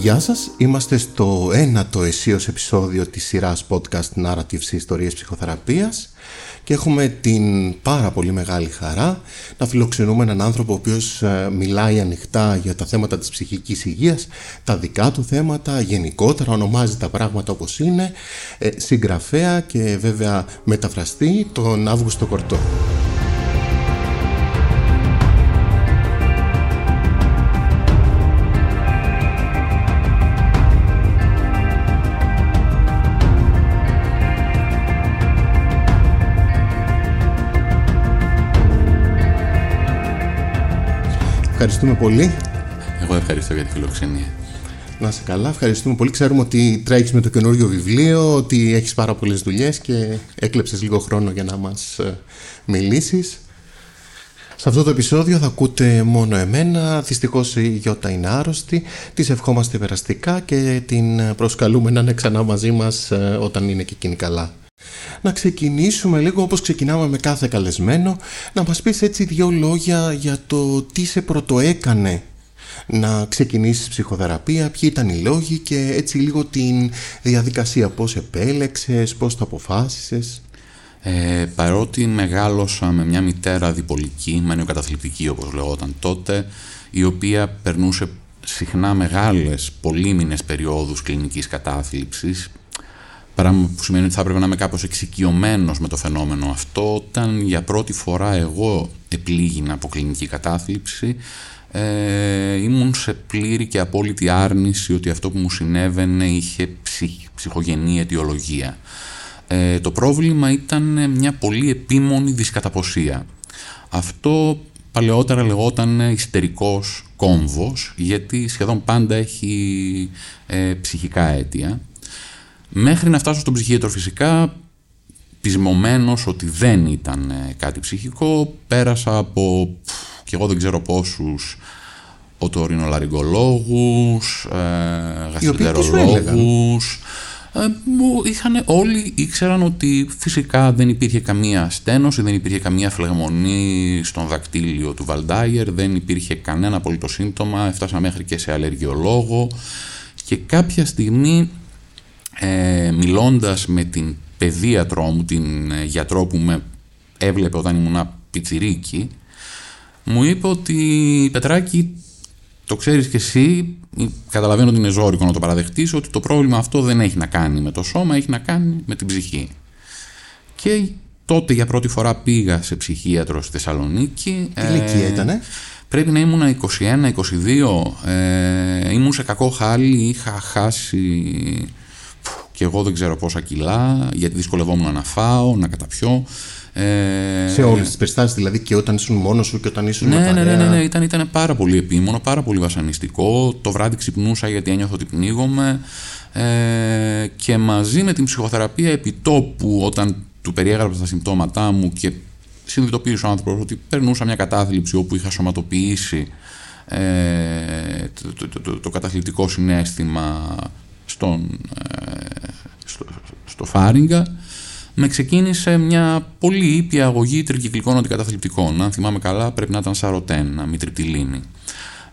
Γεια σας, είμαστε στο ένατο εσίως επεισόδιο της σειράς podcast Narratives Ιστορίες Ψυχοθεραπείας και έχουμε την πάρα πολύ μεγάλη χαρά να φιλοξενούμε έναν άνθρωπο ο οποίος ε, μιλάει ανοιχτά για τα θέματα της ψυχικής υγείας, τα δικά του θέματα, γενικότερα ονομάζει τα πράγματα όπως είναι, ε, συγγραφέα και βέβαια μεταφραστή τον Αύγουστο Κορτό. Ευχαριστούμε πολύ. Εγώ ευχαριστώ για τη φιλοξενία. Να είσαι καλά, ευχαριστούμε πολύ. Ξέρουμε ότι τρέχεις με το καινούριο βιβλίο, ότι έχεις πάρα πολλές δουλειές και έκλεψες λίγο χρόνο για να μας ε, μιλήσεις. Σε αυτό το επεισόδιο θα ακούτε μόνο εμένα. Δυστυχώς η Γιώτα είναι άρρωστη. Της ευχόμαστε περαστικά και την προσκαλούμε να είναι ξανά μαζί μας ε, όταν είναι και εκείνη καλά να ξεκινήσουμε λίγο όπως ξεκινάμε με κάθε καλεσμένο. Να μας πεις έτσι δύο λόγια για το τι σε πρωτοέκανε να ξεκινήσεις ψυχοθεραπεία, ποιοι ήταν οι λόγοι και έτσι λίγο την διαδικασία. Πώς επέλεξες, πώς το αποφάσισες. Ε, παρότι μεγάλωσα με μια μητέρα διπολική, μανιοκαταθλιπτική όπως λεγόταν τότε η οποία περνούσε συχνά μεγάλες πολύμηνες περιόδους κλινικής κατάθλιψης Πράγμα που σημαίνει ότι θα έπρεπε να είμαι κάπως εξοικειωμένος με το φαινόμενο αυτό. Όταν για πρώτη φορά εγώ επλήγηνα από κλινική κατάθλιψη, ε, ήμουν σε πλήρη και απόλυτη άρνηση ότι αυτό που μου συνέβαινε είχε ψυχ, ψυχογενή αιτιολογία. Ε, το πρόβλημα ήταν μια πολύ επίμονη δυσκαταποσία. Αυτό παλαιότερα λεγόταν ιστερικός κόμβος, γιατί σχεδόν πάντα έχει ε, ψυχικά αίτια. Μέχρι να φτάσω στον ψυχίατρο φυσικά, πεισμωμένος ότι δεν ήταν ε, κάτι ψυχικό, πέρασα από και εγώ δεν ξέρω πόσους οτορινολαριγκολόγους, ε, γαστρεντερολόγους. Ε, είχαν, όλοι ήξεραν ότι φυσικά δεν υπήρχε καμία στένωση, δεν υπήρχε καμία φλεγμονή στον δακτύλιο του Βαλντάιερ, δεν υπήρχε κανένα απολύτως σύμπτωμα, έφτασα μέχρι και σε αλλεργιολόγο και κάποια στιγμή ε, μιλώντας με την παιδίατρό μου, την ε, γιατρό που με έβλεπε όταν ήμουν πιτσιρίκι, μου είπε ότι Πετράκη το ξέρεις και εσύ, καταλαβαίνω ότι είναι ζώρικο να το παραδεχτείς, ότι το πρόβλημα αυτό δεν έχει να κάνει με το σώμα, έχει να κάνει με την ψυχή. Και τότε για πρώτη φορά πήγα σε ψυχίατρο στη Θεσσαλονίκη. Τι ηλικία ε, ήτανε; Πρέπει να ήμουν 21-22, ε, ήμουν σε κακό χάλι, είχα χάσει και εγώ δεν ξέρω πόσα κιλά, γιατί δυσκολευόμουν να φάω, να καταπιώ. Ε, σε όλες τις περιστάσεις, δηλαδή και όταν ήσουν μόνος σου και όταν ήσουν ναι, με ναι, ναι, ναι, ναι, ήταν, ήταν πάρα πολύ επίμονο, πάρα πολύ βασανιστικό. Το βράδυ ξυπνούσα γιατί ένιωθα ότι πνίγομαι. Ε, και μαζί με την ψυχοθεραπεία επιτόπου, όταν του περιέγραψα τα συμπτώματά μου και συνειδητοποίησε ο άνθρωπος ότι περνούσα μια κατάθλιψη όπου είχα σωματοποιήσει ε, το, το, το, το καταθλιπτικό συνέστημα στον, ε, στο, στο Φάριγγα με ξεκίνησε μια πολύ ήπια αγωγή τρικυκλικών αντικαταθλιπτικών. Αν θυμάμαι καλά πρέπει να ήταν σαρωτέν, μητριτιλίνη.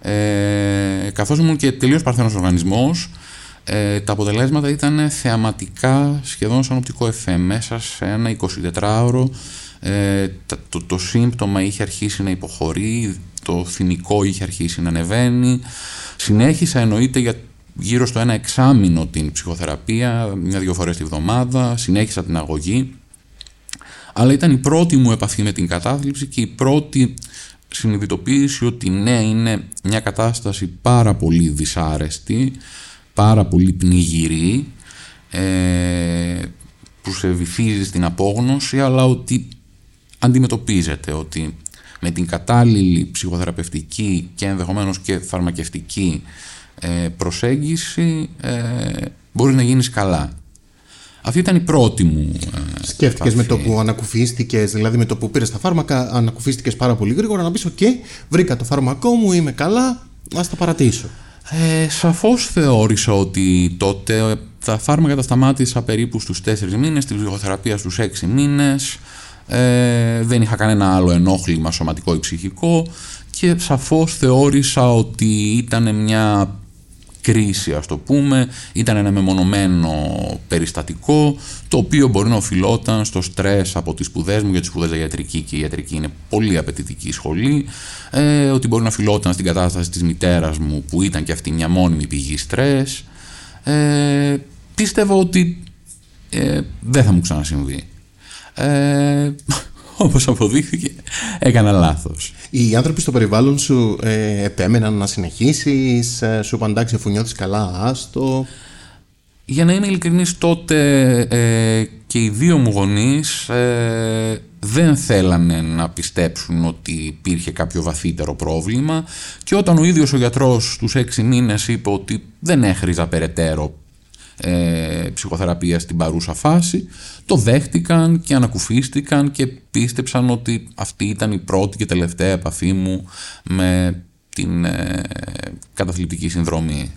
Ε, καθώς ήμουν και τελείως παρθένος οργανισμός, ε, τα αποτελέσματα ήταν θεαματικά σχεδόν σαν οπτικό εφέ. Μέσα σε ένα 24ωρο ε, το, το, σύμπτωμα είχε αρχίσει να υποχωρεί, το θυμικό είχε αρχίσει να ανεβαίνει. Συνέχισα εννοείται για γύρω στο ένα εξάμηνο την ψυχοθεραπεία, μια-δυο φορές τη βδομάδα, συνέχισα την αγωγή. Αλλά ήταν η πρώτη μου επαφή με την κατάθλιψη και η πρώτη συνειδητοποίηση ότι ναι, είναι μια κατάσταση πάρα πολύ δυσάρεστη, πάρα πολύ πνιγυρή, ε, που σε βυθίζει στην απόγνωση, αλλά ότι αντιμετωπίζεται, ότι με την κατάλληλη ψυχοθεραπευτική και ενδεχομένως και φαρμακευτική ε, προσέγγιση ε, μπορεί να γίνεις καλά. Αυτή ήταν η πρώτη μου. Ε, Σκέφτηκες με το που ανακουφίστηκες, δηλαδή με το που πήρες τα φάρμακα, ανακουφίστηκες πάρα πολύ γρήγορα να πεις: OK, βρήκα το φάρμακό μου, είμαι καλά, ας τα παρατήσω. Ε, Σαφώς θεώρησα ότι τότε τα φάρμακα τα σταμάτησα περίπου στους 4 μήνες, τη ψυχοθεραπεία στους 6 μήνες. Ε, δεν είχα κανένα άλλο ενόχλημα σωματικό ή ψυχικό και σαφώς θεώρησα ότι ήταν μια κρίση ας το πούμε, ήταν ένα μεμονωμένο περιστατικό το οποίο μπορεί να οφειλόταν στο στρες από τις σπουδές μου για τις σπουδές ιατρική και η ιατρική είναι πολύ απαιτητική σχολή ε, ότι μπορεί να οφειλόταν στην κατάσταση της μητέρας μου που ήταν και αυτή μια μόνιμη πηγή στρες. Ε, πίστευα ότι ε, δεν θα μου ξανασυμβεί. Ε, όπως αποδείχθηκε έκανα λάθος. Οι άνθρωποι στο περιβάλλον σου ε, επέμεναν να συνεχίσεις, ε, σου είπαν εντάξει αφού νιώθεις καλά άστο. Για να είμαι ειλικρινής τότε ε, και οι δύο μου γονείς ε, δεν θέλανε να πιστέψουν ότι υπήρχε κάποιο βαθύτερο πρόβλημα και όταν ο ίδιος ο γιατρός στους έξι μήνες είπε ότι δεν έχριζα περαιτέρω ε, ψυχοθεραπείας στην παρούσα φάση, το δέχτηκαν και ανακουφίστηκαν και πίστεψαν ότι αυτή ήταν η πρώτη και τελευταία επαφή μου με την ε, καταθλιπτική συνδρομή.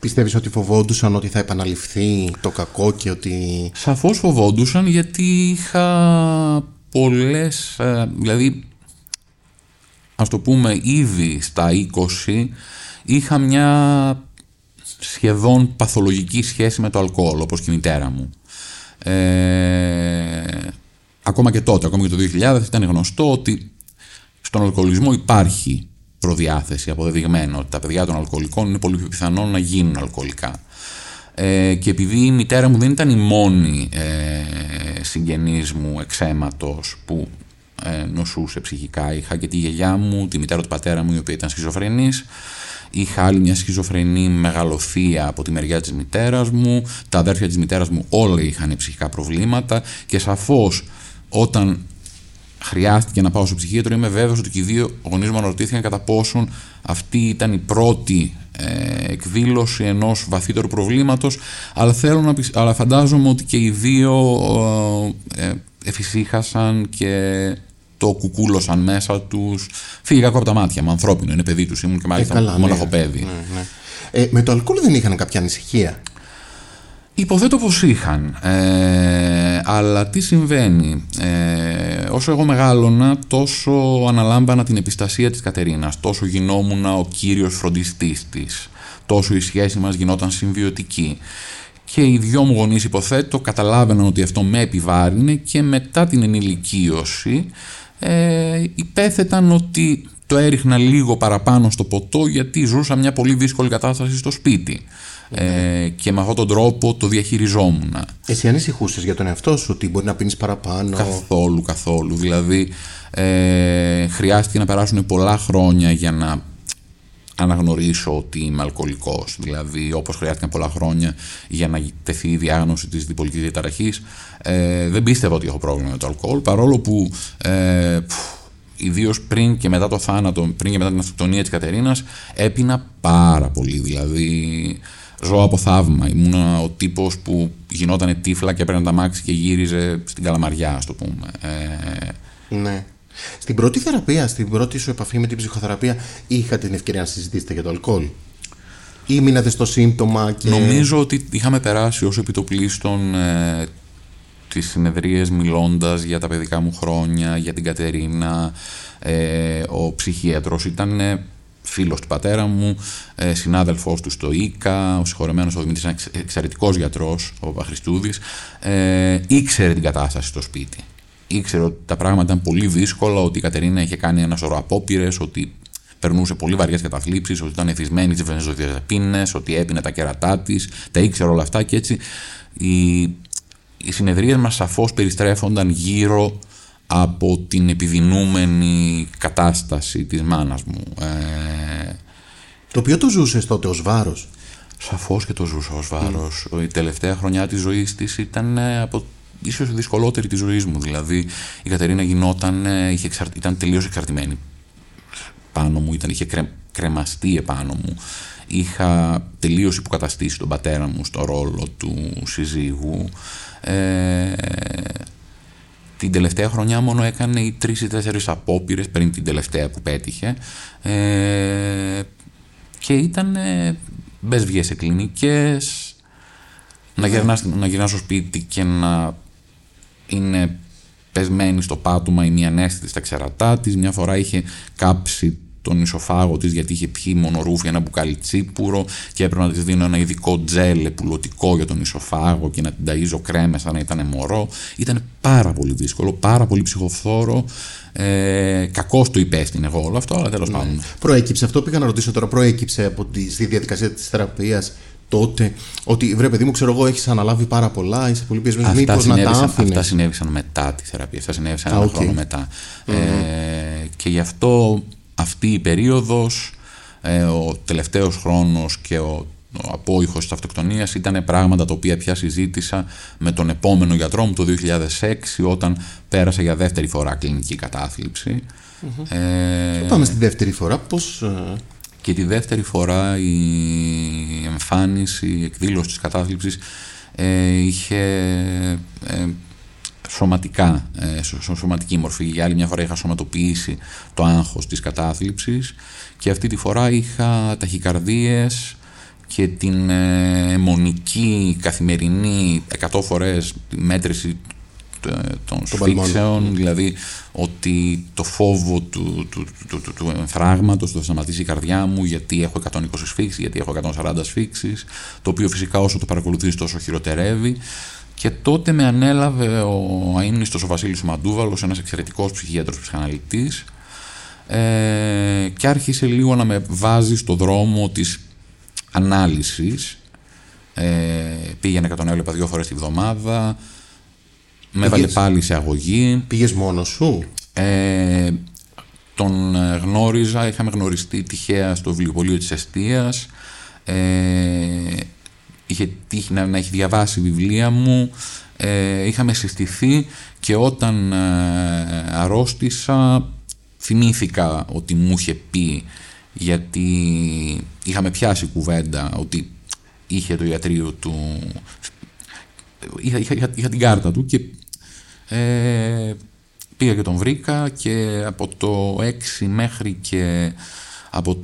Πιστεύεις ότι φοβόντουσαν ότι θα επαναληφθεί το κακό και ότι... Σαφώς φοβόντουσαν γιατί είχα πολλές, ε, δηλαδή ας το πούμε ήδη στα 20 είχα μια σχεδόν παθολογική σχέση με το αλκοόλ, όπως και η μητέρα μου. Ε, ακόμα και τότε, ακόμα και το 2000, ήταν γνωστό ότι στον αλκοολισμό υπάρχει προδιάθεση, αποδεδειγμένο ότι τα παιδιά των αλκοολικών είναι πολύ πιο πιθανό να γίνουν αλκοολικά. Ε, και επειδή η μητέρα μου δεν ήταν η μόνη ε, συγγενής μου εξαίματος που ε, νοσούσε ψυχικά, είχα και τη γιαγιά μου, τη μητέρα του πατέρα μου η οποία ήταν σχιζοφρενής, Είχα άλλη μια σχιζοφρενή μεγαλοθεία από τη μεριά της μητέρας μου. Τα αδέρφια της μητέρας μου όλα είχαν ψυχικά προβλήματα και σαφώς όταν χρειάστηκε να πάω στο ψυχίατρο είμαι βέβαιος ότι και οι δύο γονείς μου αναρωτήθηκαν κατά πόσον αυτή ήταν η πρώτη ε, εκδήλωση ενός βαθύτερου προβλήματος αλλά, θέλω να, αλλά φαντάζομαι ότι και οι δύο ε, εφησύχασαν και το κουκούλωσαν μέσα τους. Φύγει κακό από τα μάτια μου. Ανθρώπινο είναι παιδί τους. Ήμουν και μάλιστα ε, καλά, μοναχοπέδι. Ναι, ναι. Ε, με το αλκοόλ δεν είχαν κάποια ανησυχία; Υποθέτω πως είχαν, ε, αλλά τι συμβαίνει, ε, όσο εγώ μεγάλωνα τόσο αναλάμβανα την επιστασία της Κατερίνας, τόσο γινόμουν ο κύριος φροντιστής της, τόσο η σχέση μας γινόταν συμβιωτική και οι δυο μου γονείς υποθέτω καταλάβαιναν ότι αυτό με επιβάρυνε και μετά την ενηλικίωση ε, υπέθεταν ότι το έριχνα λίγο παραπάνω στο ποτό γιατί ζούσα μια πολύ δύσκολη κατάσταση στο σπίτι. Ε, και με αυτόν τον τρόπο το διαχειριζόμουν. Εσύ ανησυχούσες για τον εαυτό σου ότι μπορεί να πίνεις παραπάνω; Καθόλου, καθόλου. Δηλαδή, ε, χρειάστηκε να περάσουν πολλά χρόνια για να αναγνωρίσω ότι είμαι αλκοολικός. Δηλαδή, όπως χρειάστηκαν πολλά χρόνια για να τεθεί η διάγνωση της διπολικής διαταραχής, ε, δεν πίστευα ότι έχω πρόβλημα με το αλκοόλ, παρόλο που ε, ιδίως πριν και μετά το θάνατο, πριν και μετά την αυτοκτονία της Κατερίνας, έπινα πάρα πολύ. Δηλαδή, ζω από θαύμα. Ήμουν ο τύπος που γινόταν τύφλα και έπαιρνε τα μάξι και γύριζε στην καλαμαριά, ας το πούμε. Ε, ναι. Στην πρώτη θεραπεία, στην πρώτη σου επαφή με την ψυχοθεραπεία, είχατε την ευκαιρία να συζητήσετε για το αλκοόλ. Ή μείνατε στο σύμπτωμα και. Νομίζω ότι είχαμε περάσει ως επιτοπλίστων ε, τις συνεδρίες μιλώντας για τα παιδικά μου χρόνια, για την Κατερίνα. Ε, ο ψυχίατρος ήταν ε, φίλος του πατέρα μου, ε, συνάδελφός του στο ΙΚΑ, ο συγχωρεμένος ο Δημήτρης, ένα εξαιρετικός γιατρός, ο Παπαχρηστούδης, ε, ήξερε την κατάσταση στο σπίτι ήξερε ότι τα πράγματα ήταν πολύ δύσκολα, ότι η Κατερίνα είχε κάνει ένα σωρό απόπειρες, ότι περνούσε πολύ βαριές καταθλίψεις, ότι ήταν εθισμένη στις βενζοδιαζεπίνε, ότι έπινε τα κερατά της, τα ήξερε όλα αυτά και έτσι οι, οι συνεδρίες μας σαφώς περιστρέφονταν γύρω από την επιδεινούμενη κατάσταση της μάνας μου. Ε, το οποίο το ζούσες τότε ως βάρος; Σαφώς και το ζούσα ως βάρος. Η τελευταία χρονιά της ζωής της ήταν ε, από ίσως δυσκολότερη της ζωής μου. Δηλαδή η Κατερίνα γινόταν, ε, είχε ήταν τελείως εξαρτημένη πάνω μου, ήταν, είχε κρε... κρεμαστεί επάνω μου. Είχα τελείως υποκαταστήσει τον πατέρα μου στο ρόλο του συζύγου. Ε, την τελευταία χρονιά μόνο έκανε οι τρεις ή τέσσερις απόπειρες πριν την τελευταία που πέτυχε ε, και ήταν ε, μπες βγες σε κλινικές να γυρνάς, να γυρνάς στο σπίτι και να είναι πεσμένη στο πάτωμα η μία ανέστητη στα ξερατά της. Μια φορά είχε κάψει τον ισοφάγο της γιατί είχε πιει μονορούφι ένα μπουκάλι τσίπουρο και έπρεπε να της δίνω ένα ειδικό τζέλ πουλωτικό για τον ισοφάγο και να την ταΐζω κρέμες σαν να ήταν μωρό. Ήταν πάρα πολύ δύσκολο, πάρα πολύ ψυχοφθόρο. Ε, Κακώ το υπέστην εγώ όλο αυτό, αλλά τέλος ναι. πάντων. Προέκυψε αυτό πήγα να ρωτήσω τώρα. Προέκυψε από τη, διαδικασία της θεραπείας τότε ότι βρε παιδί μου, ξέρω εγώ, έχεις αναλάβει πάρα πολλά, είσαι πολύ πιεσμένος. Μήπως να τα άφηνες; Αυτά συνέβησαν μετά τη θεραπεία. Αυτά συνέβησαν ένα okay. χρόνο μετά. Mm-hmm. Ε, και γι' αυτό αυτή η περίοδος, ε, ο τελευταίος χρόνος και ο ο απόϊχος της αυτοκτονίας ήταν πράγματα τα οποία πια συζήτησα με τον επόμενο γιατρό μου το 2006 όταν πέρασα για δεύτερη φορά κλινική κατάθλιψη. Mm-hmm. Ε, πάμε στη δεύτερη φορά. Πώς... Ε, και τη δεύτερη φορά η εμφάνιση, η εκδήλωση της κατάθλιψης ε, είχε ε, σωματικά, ε, σωματική μορφή. Για άλλη μια φορά είχα σωματοποιήσει το άγχος της κατάθλιψης και αυτή τη φορά είχα ταχυκαρδίες και την ε, μονική καθημερινή 100 φορές μέτρηση των σφίξεων, δηλαδή ότι το φόβο του, του, του, του, του εμφράγματος θα σταματήσει η καρδιά μου γιατί έχω 120 σφίξεις, γιατί έχω 140 σφίξεις, το οποίο φυσικά όσο το παρακολουθείς τόσο χειροτερεύει. Και τότε με ανέλαβε ο αείμνηστος ο Βασίλης Μαντούβαλος, ένας εξαιρετικός ψυχίατρος ψυχαναλυτής ε, και άρχισε λίγο να με βάζει στο δρόμο της ανάλυσης ε, πήγαινε και τον έβλεπα δύο φορές τη βδομάδα με έβαλε πάλι σε αγωγή. Πήγες μόνος σου; Ε, τον ε, γνώριζα, είχαμε γνωριστεί τυχαία στο βιβλιοπωλείο της Εστίας. Ε, είχε τύχει να, να έχει διαβάσει βιβλία μου. Ε, είχαμε συστηθεί και όταν ε, αρρώστησα θυμήθηκα ότι μου είχε πει γιατί είχαμε πιάσει κουβέντα ότι είχε το ιατρείο του είχα, είχα, είχα την κάρτα του και ε, πήγα και τον βρήκα και από το 6 μέχρι και από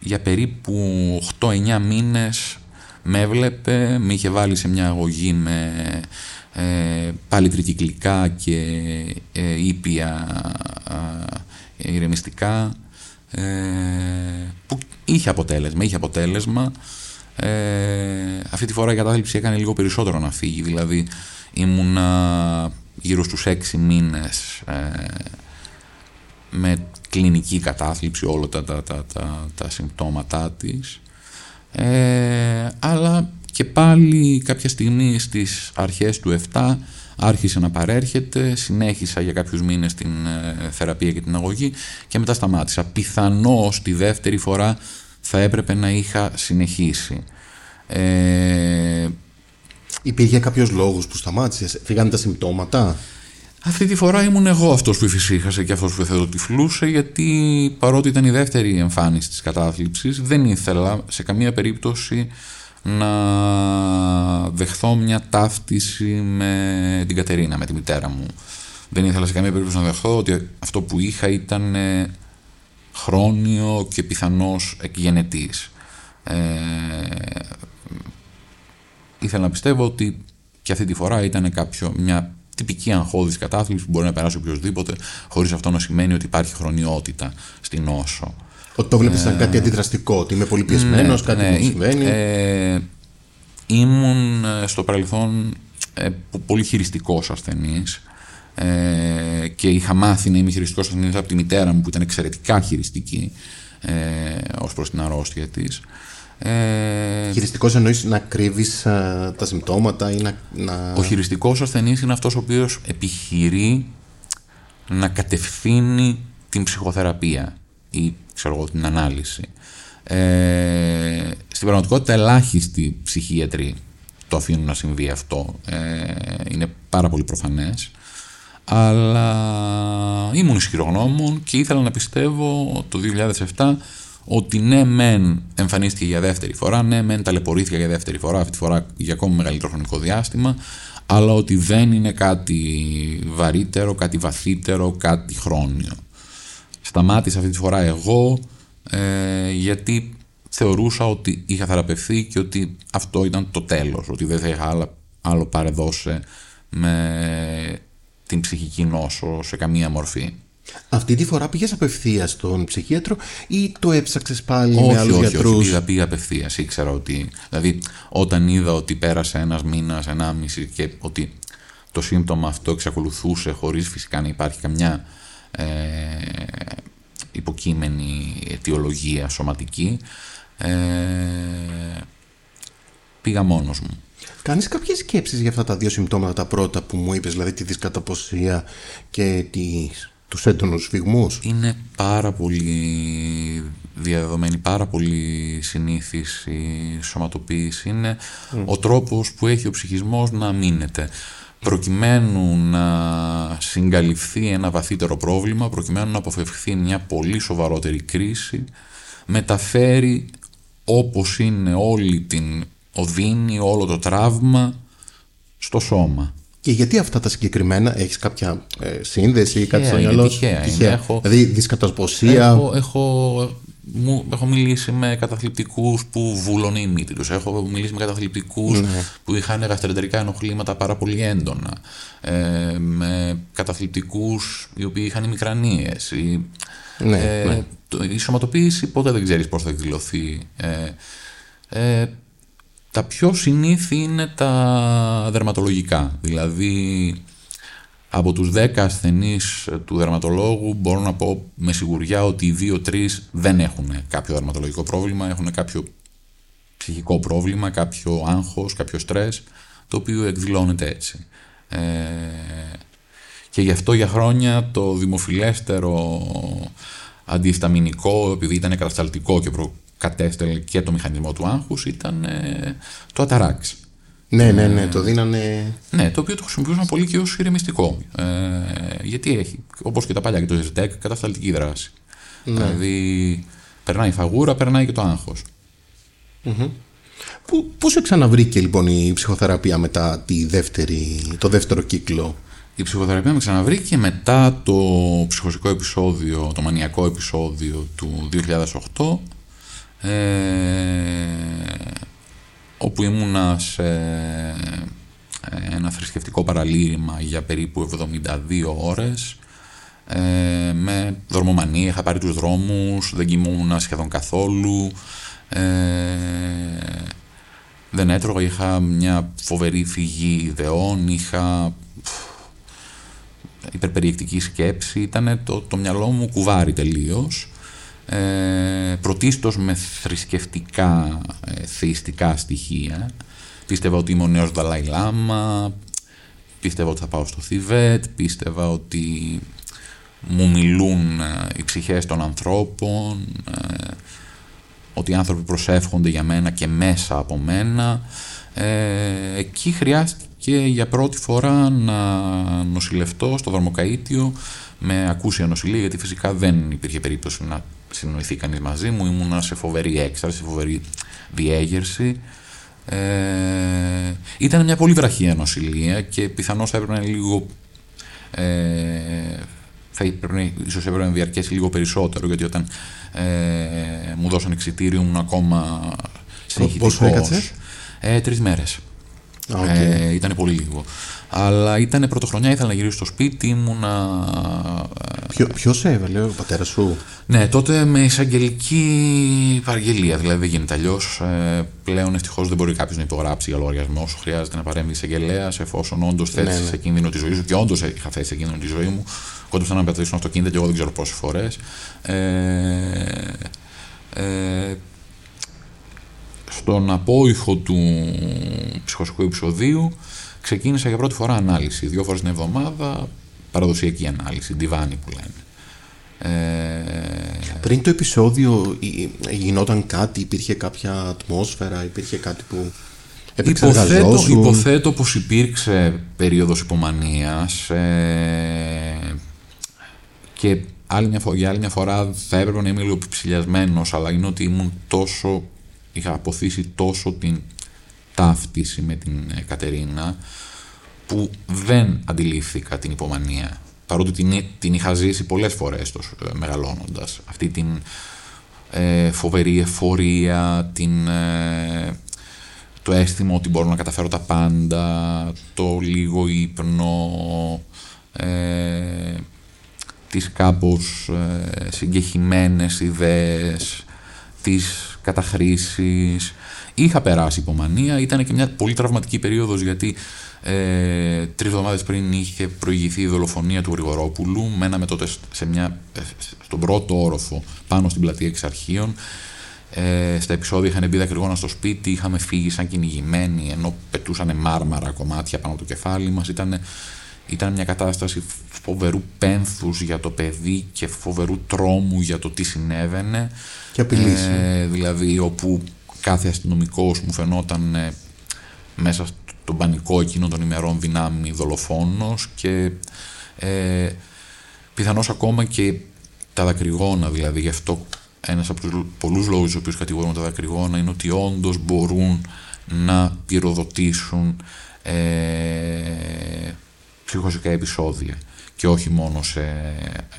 για περίπου 8-9 μήνες με έβλεπε, με είχε βάλει σε μια αγωγή με ε, πάλι τρικυκλικά και ε, ήπια ε, ηρεμιστικά ε, που είχε αποτέλεσμα, είχε αποτέλεσμα. Ε, αυτή τη φορά η κατάθλιψη έκανε λίγο περισσότερο να φύγει δηλαδή ήμουνα γύρω στους έξι μήνες ε, με κλινική κατάθλιψη όλα τα, τα, τα, τα, τα συμπτώματά της ε, αλλά και πάλι κάποια στιγμή στις αρχές του 7 άρχισε να παρέρχεται, συνέχισα για κάποιους μήνες την ε, θεραπεία και την αγωγή και μετά σταμάτησα. Πιθανώς τη δεύτερη φορά θα έπρεπε να είχα συνεχίσει. Ε, Υπήρχε κάποιος λόγος που σταμάτησες, φύγανε τα συμπτώματα; Αυτή τη φορά ήμουν εγώ αυτός που εφησύχασε και αυτός που θελοτυφλούσε γιατί παρότι ήταν η δεύτερη εμφάνιση της κατάθλιψης δεν ήθελα σε καμία περίπτωση να δεχθώ μια ταύτιση με την Κατερίνα, με τη μητέρα μου. Δεν ήθελα σε καμία περίπτωση να δεχθώ ότι αυτό που είχα ήταν χρόνιο και πιθανώς εκγενετής. Ε, ήθελα να πιστεύω ότι και αυτή τη φορά ήταν κάποιο, μια τυπική αγχώδης κατάθλιψη που μπορεί να περάσει οποιοδήποτε, χωρίς αυτό να σημαίνει ότι υπάρχει χρονιότητα στην νόσο. Ότι το βλέπεις σαν κάτι αντιδραστικό, ότι είμαι πολύ πιεσμένος, ναι, κάτι ναι, που συμβαίνει. Ε, ήμουν ε, στο παρελθόν ε, πολύ χειριστικός ασθενής. Ε, και είχα μάθει να είμαι χειριστικός ασθενής από τη μητέρα μου που ήταν εξαιρετικά χειριστική ε, ως προς την αρρώστια της. Ε, χειριστικός εννοείς να κρύβεις τα συμπτώματα ή να. να... Ο χειριστικός ασθενής είναι αυτός ο οποίος επιχειρεί να κατευθύνει την ψυχοθεραπεία ή ξέρω εγώ, την ανάλυση. Ε, στην πραγματικότητα ελάχιστοι ψυχίατροι το αφήνουν να συμβεί αυτό. Ε, είναι πάρα πολύ προφανές. Αλλά ήμουν ισχυρογνώμων και ήθελα να πιστεύω το 2007 ότι ναι μεν εμφανίστηκε για δεύτερη φορά, ναι μεν ταλαιπωρήθηκε για δεύτερη φορά, αυτή τη φορά για ακόμη μεγαλύτερο χρονικό διάστημα, αλλά ότι δεν είναι κάτι βαρύτερο, κάτι βαθύτερο, κάτι χρόνιο. Σταμάτησα αυτή τη φορά εγώ ε, γιατί θεωρούσα ότι είχα θεραπευθεί και ότι αυτό ήταν το τέλος, ότι δεν θα είχα άλλο, άλλο παρεδώσει με την ψυχική νόσο σε καμία μορφή. Αυτή τη φορά πήγες απευθείας στον ψυχίατρο ή το έψαξες πάλι όχι, με άλλους όχι, γιατρούς; Όχι, πήγα, πήγα απευθείας. Ήξερα ότι. Δηλαδή, όταν είδα ότι πέρασε ένας μήνας, ενάμιση και ότι το σύμπτωμα αυτό εξακολουθούσε χωρίς φυσικά να υπάρχει καμιά ε, υποκείμενη αιτιολογία σωματική, ε, πήγα μόνος μου. Κάνεις κάποιες σκέψεις για αυτά τα δύο συμπτώματα τα πρώτα που μου είπες, δηλαδή τη δυσκαταποσία και τις, τους έντονους φυγμούς. Είναι πάρα πολύ διαδεδομένη, πάρα πολύ συνήθις η σωματοποίηση. Είναι ο τρόπος που έχει ο ψυχισμός να μείνεται. Προκειμένου να συγκαλυφθεί ένα βαθύτερο πρόβλημα, προκειμένου να αποφευχθεί μια πολύ σοβαρότερη κρίση, μεταφέρει όπως είναι όλη την οδύνη, όλο το τραύμα στο σώμα. Και γιατί αυτά τα συγκεκριμένα, έχεις κάποια ε, σύνδεση ή κάτι στο είναι μυαλό τυχαία, είναι. Έχω- Δηλαδή δυσκαταποσία. Έχω, έχω, μου, έχω μιλήσει με καταθλιπτικούς που βούλωνε η μύτη τους. Έχω μιλήσει με καταθλιπτικούς που είχαν γαστρεντερικά ενοχλήματα πάρα πολύ έντονα. Ε, με καταθλιπτικούς οι οποίοι είχαν μικρανίες. Η, Ναι, ε, ναι. το- η σωματοποίηση ποτέ δεν ξέρεις πώς θα εκδηλωθεί. Ε, ε, τα πιο συνήθι είναι τα δερματολογικά. Δηλαδή, από τους 10 ασθενείς του δερματολόγου μπορώ να πω με σιγουριά ότι οι 2-3 δεν έχουν κάποιο δερματολογικό πρόβλημα, έχουν κάποιο ψυχικό πρόβλημα, κάποιο άγχος, κάποιο στρες, το οποίο εκδηλώνεται έτσι. Ε, και γι' αυτό για χρόνια το δημοφιλέστερο αντιεσταμινικό, επειδή ήταν κατασταλτικό και προκατέστελε και το μηχανισμό του άγχους, ήταν ε, το αταράξ. Ναι, ναι, ναι, το δίνανε. Ναι, το οποίο το χρησιμοποιούσαν πολύ και ως ηρεμιστικό. Ε, γιατί έχει, όπως και τα παλιά και το ZDEC, κατασταλτική δράση. Δηλαδή, περνάει η φαγούρα, περνάει και το άγχος. Πού, πού σε ξαναβρήκε λοιπόν η ψυχοθεραπεία μετά τη δεύτερη, το δεύτερο κύκλο; Η ψυχοθεραπεία με ξαναβρήκε μετά το ψυχοσικό επεισόδιο, το μανιακό επεισόδιο του 2008 ε, όπου ήμουνα σε ένα θρησκευτικό παραλήρημα για περίπου 72 ώρες ε, με δρομομανία, είχα πάρει τους δρόμους, δεν κοιμούμουν σχεδόν καθόλου ε, δεν έτρωγα, είχα μια φοβερή φυγή ιδεών, είχα υπερπεριεκτική σκέψη, ήταν το, το μυαλό μου κουβάρι τελείως. Ε, πρωτίστως με θρησκευτικά, ε, θεϊστικά στοιχεία. Πίστευα ότι είμαι ο νέος Δαλάι Λάμα, πίστευα ότι θα πάω στο Θιβέτ, πίστευα ότι μου μιλούν ε, οι ψυχές των ανθρώπων, ε, ότι οι άνθρωποι προσεύχονται για μένα και μέσα από μένα. Ε, εκεί χρειάστηκε για πρώτη φορά να νοσηλευτώ στο δρομοκαΐτιο με ακούσια νοσηλεία, γιατί φυσικά δεν υπήρχε περίπτωση να συνοηθεί κανείς μαζί μου. Ήμουνα σε φοβερή έκσταση, σε φοβερή διέγερση. Ε, ήταν μια πολύ βραχεία νοσηλεία και πιθανώς θα έπρεπε να είναι λίγο ε, θα έπρεπε, ίσως έπρεπε να διαρκέσει λίγο περισσότερο γιατί όταν ε, μου δώσαν εξιτήριο ήμουν ακόμα συγχυτικός. πόσο έκατσες; Ε, τρεις μέρες. Α, οκ. Ε, ήταν πολύ λίγο. Αλλά ήταν πρωτοχρονιά, ήθελα να γυρίσω στο σπίτι, ήμουνα... Ποιο, ποιος σε έβαλε, ο πατέρας σου; Ναι, τότε με εισαγγελική παραγγελία, δηλαδή δεν γίνεται αλλιώς. Ε, πλέον ευτυχώς δεν μπορεί κάποιος να υπογράψει για λογαριασμό σου. Χρειάζεται να παρέμβει εισαγγελέας εφόσον όντως θέσει Ναι, ναι. σε κίνδυνο τη ζωή σου. Και όντως είχα θέσει σε κίνδυνο τη ζωή μου. Κόντουσαν να πετρίσουν αυτοκίνητα και εγώ δεν ξέρω πόσες φορές. Ε, ε, στον απόϊχο του ψυχοσικού επεισοδίου ξεκίνησα για πρώτη φορά ανάλυση. Δύο φορές την εβδομάδα, παραδοσιακή ανάλυση, διβάνι που λένε. Ε, Πριν το επεισόδιο ε, γινόταν κάτι, υπήρχε κάποια ατμόσφαιρα, υπήρχε κάτι που Υποθέτω, επεξεργαζόσουν. υποθέτω πως υπήρξε περίοδος υπομανίας ε, και άλλη μια φορά, για άλλη μια φορά θα έπρεπε να είμαι λίγο ψηλιασμένος αλλά είναι ότι ήμουν τόσο, είχα αποθήσει τόσο την ταύτιση με την ε, Κατερίνα που δεν αντιλήφθηκα την υπομανία παρότι την, την είχα ζήσει πολλές φορές τόσο, ε, μεγαλώνοντας αυτή την ε, φοβερή εφορία την, ε, το αίσθημα ότι μπορώ να καταφέρω τα πάντα, το λίγο ύπνο, ε, τις κάπως ε, συγκεχημένες ιδέες, τις καταχρήσεις. Είχα περάσει υπομανία, ήταν και μια πολύ τραυματική περίοδος γιατί ε, τρεις εβδομάδες πριν είχε προηγηθεί η δολοφονία του Γρηγορόπουλου. Μέναμε τότε σε μια, ε, στον πρώτο όροφο πάνω στην πλατεία εξαρχείων. Ε, στα επεισόδια είχαν μπει δακρυγόνα στο σπίτι, είχαμε φύγει σαν κυνηγημένοι ενώ πετούσαν μάρμαρα κομμάτια πάνω από το κεφάλι μας. Ήταν, ήταν μια κατάσταση φοβερού πένθους για το παιδί και φοβερού τρόμου για το τι συνέβαινε. Και Ε, δηλαδή όπου κάθε αστυνομικός μου φαινόταν ε, μέσα στον πανικό εκείνων των ημερών δυνάμει δολοφόνος και ε, πιθανώς ακόμα και τα δακρυγόνα δηλαδή γι' αυτό ένας από τους πολλούς λόγους στους οποίους κατηγορούμε τα δακρυγόνα είναι ότι όντως μπορούν να πυροδοτήσουν ε, ψυχοσικά επεισόδια και όχι μόνο σε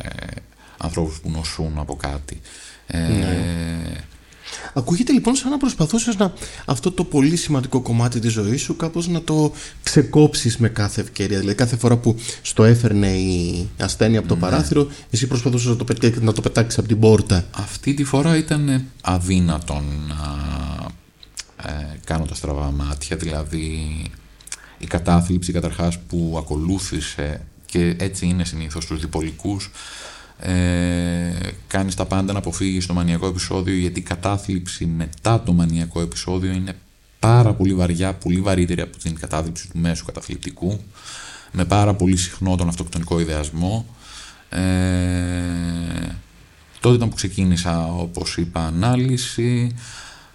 ε, ανθρώπους που νοσούν από κάτι. Ε, ναι. Ακούγεται λοιπόν σαν να προσπαθούσες να αυτό το πολύ σημαντικό κομμάτι της ζωής σου κάπως να το ξεκόψεις με κάθε ευκαιρία. Δηλαδή κάθε φορά που στο έφερνε η ασθένεια από το ναι. παράθυρο εσύ προσπαθούσες να το, πετάξεις, να το πετάξεις από την πόρτα. Αυτή τη φορά ήταν αδύνατον να ε, κάνω τα στραβά μάτια. Δηλαδή η κατάθλιψη καταρχάς που ακολούθησε και έτσι είναι συνήθως στους διπολικούς ε, κάνεις τα πάντα να αποφύγεις το μανιακό επεισόδιο γιατί η κατάθλιψη μετά το μανιακό επεισόδιο είναι πάρα πολύ βαριά, πολύ βαρύτερη από την κατάθλιψη του μέσου καταθλιπτικού με πάρα πολύ συχνό τον αυτοκτονικό ιδεασμό. Ε, τότε ήταν που ξεκίνησα όπως είπα ανάλυση.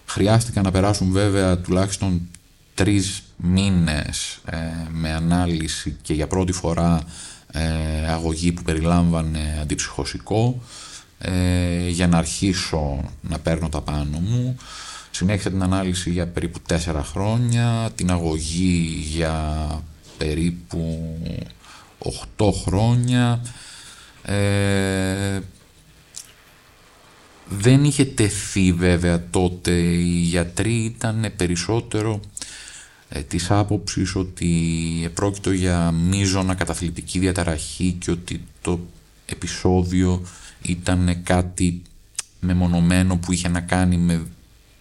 Χρειάστηκαν να περάσουν βέβαια τουλάχιστον τρεις μήνες ε, με ανάλυση και για πρώτη φορά ε, αγωγή που περιλάμβανε αντιψυχωσικό ε, για να αρχίσω να παίρνω τα πάνω μου. Συνέχισα την ανάλυση για περίπου τέσσερα χρόνια, την αγωγή για περίπου 8 χρόνια. Ε, δεν είχε τεθεί βέβαια τότε, οι γιατροί ήταν περισσότερο ε, της άποψης ότι επρόκειτο για μείζωνα καταθλιπτική διαταραχή και ότι το επεισόδιο ήταν κάτι μεμονωμένο που είχε να κάνει με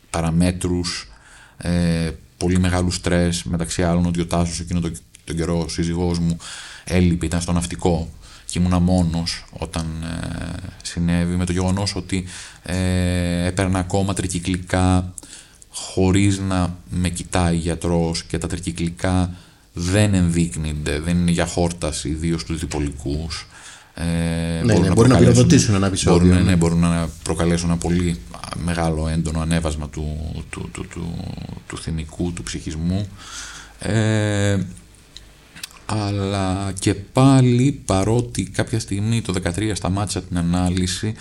παραμέτρους ε, πολύ μεγάλου στρες μεταξύ άλλων ότι ο Τάσος εκείνο τον, τον καιρό ο σύζυγός μου έλειπε, ήταν στο ναυτικό και ήμουνα μόνος όταν ε, συνέβη με το γεγονός ότι ε, έπαιρνα ακόμα τρικυκλικά χωρίς να με κοιτάει γιατρός και τα τρικυκλικά δεν ενδείκνυνται, δεν είναι για χόρταση, ιδίως στους διπολικούς. Ε, ναι, ναι, μπορεί να πυροδοτήσουν ένα επεισόδιο. Μπορούν, ναι, ναι, μπορούν να προκαλέσουν ένα πολύ μεγάλο έντονο ανέβασμα του, του, του, του, του θηνικού, του ψυχισμού. Ε, αλλά και πάλι παρότι κάποια στιγμή το 2013 σταμάτησα την ανάλυση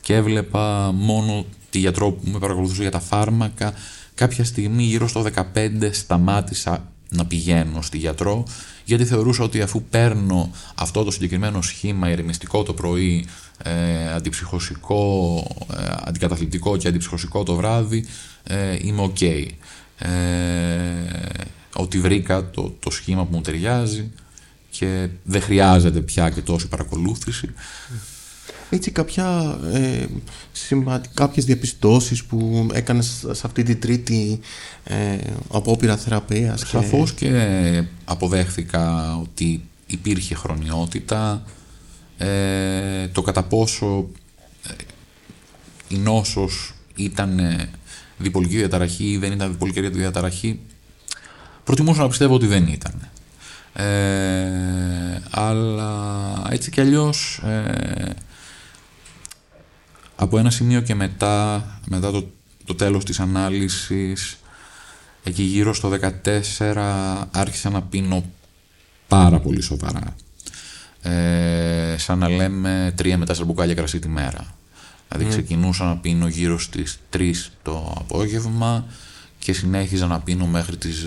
και έβλεπα μόνο τη γιατρό που με παρακολουθούσε για τα φάρμακα κάποια στιγμή γύρω στο 15 σταμάτησα να πηγαίνω στη γιατρό γιατί θεωρούσα ότι αφού παίρνω αυτό το συγκεκριμένο σχήμα ηρεμιστικό το πρωί, ε, αντιψυχωσικό, ε, αντικαταθλιπτικό και αντιψυχωσικό το βράδυ, ε, είμαι ok. Ε, ότι βρήκα το, το σχήμα που μου ταιριάζει και δεν χρειάζεται πια και τόση παρακολούθηση έτσι κάποια, ε, κάποιες διαπιστώσεις που έκανες σε αυτή τη τρίτη ε, απόπειρα θεραπείας. Σαφώς και... και αποδέχθηκα ότι υπήρχε χρονιότητα, ε, το κατά πόσο ε, η νόσος ήταν διπολική διαταραχή ή δεν ήταν διπολική διαταραχή, προτιμούσα να πιστεύω ότι δεν ήταν. Ε, αλλά έτσι κι αλλιώς ε, από ένα σημείο και μετά, μετά το, το τέλος της ανάλυσης, εκεί γύρω στο 14 άρχισα να πίνω πάρα πολύ σοβαρά. Ε, σαν να λέμε 3 με 4 μπουκάλια κρασί τη μέρα. Δηλαδή ξεκινούσα να πίνω γύρω στις 3 το απόγευμα και συνέχιζα να πίνω μέχρι τις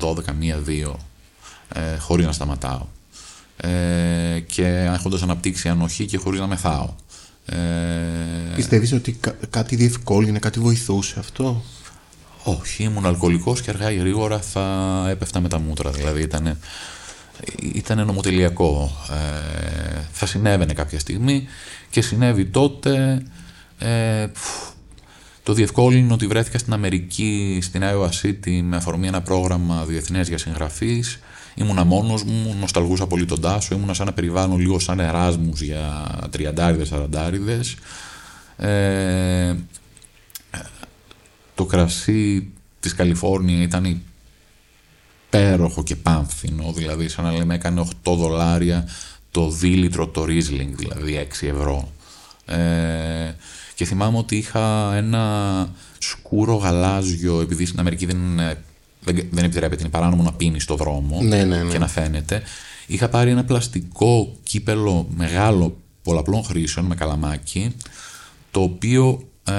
12, 1, 2 ε, χωρίς να σταματάω. Ε, και έχοντας αναπτύξει ανοχή και χωρίς να μεθάω. Ε... Πιστεύεις ότι κάτι διευκόλυνε, κάτι βοηθούσε αυτό; Όχι, ήμουν αλκοολικός και αργά ή γρήγορα θα έπεφτα με τα μούτρα. Δηλαδή ήταν ήταν νομοτελειακό. Ε, θα συνέβαινε κάποια στιγμή και συνέβη τότε. Ε, το διευκόλυνο ότι βρέθηκα στην Αμερική, στην Iowa City, με αφορμή ένα πρόγραμμα διεθνές για συγγραφείς. Ήμουνα μόνος μου, νοσταλγούσα πολύ τον Τάσο, ήμουνα σαν ένα περιβάλλον λίγο σαν εράσμους για τριαντάριδες, σαραντάριδες. Ε, το κρασί της Καλιφόρνια ήταν υπέροχο και πάμφθινο, δηλαδή σαν να λέμε έκανε 8 δολάρια το δίλητρο το Riesling, δηλαδή 6 ευρώ. Ε, και θυμάμαι ότι είχα ένα σκούρο γαλάζιο, επειδή στην Αμερική δεν, δεν, δεν επιτρέπεται, είναι παράνομο να πίνεις στο δρόμο ναι, ναι, ναι. και να φαίνεται. Είχα πάρει ένα πλαστικό κύπελο μεγάλο πολλαπλών χρήσεων με καλαμάκι, το οποίο ε,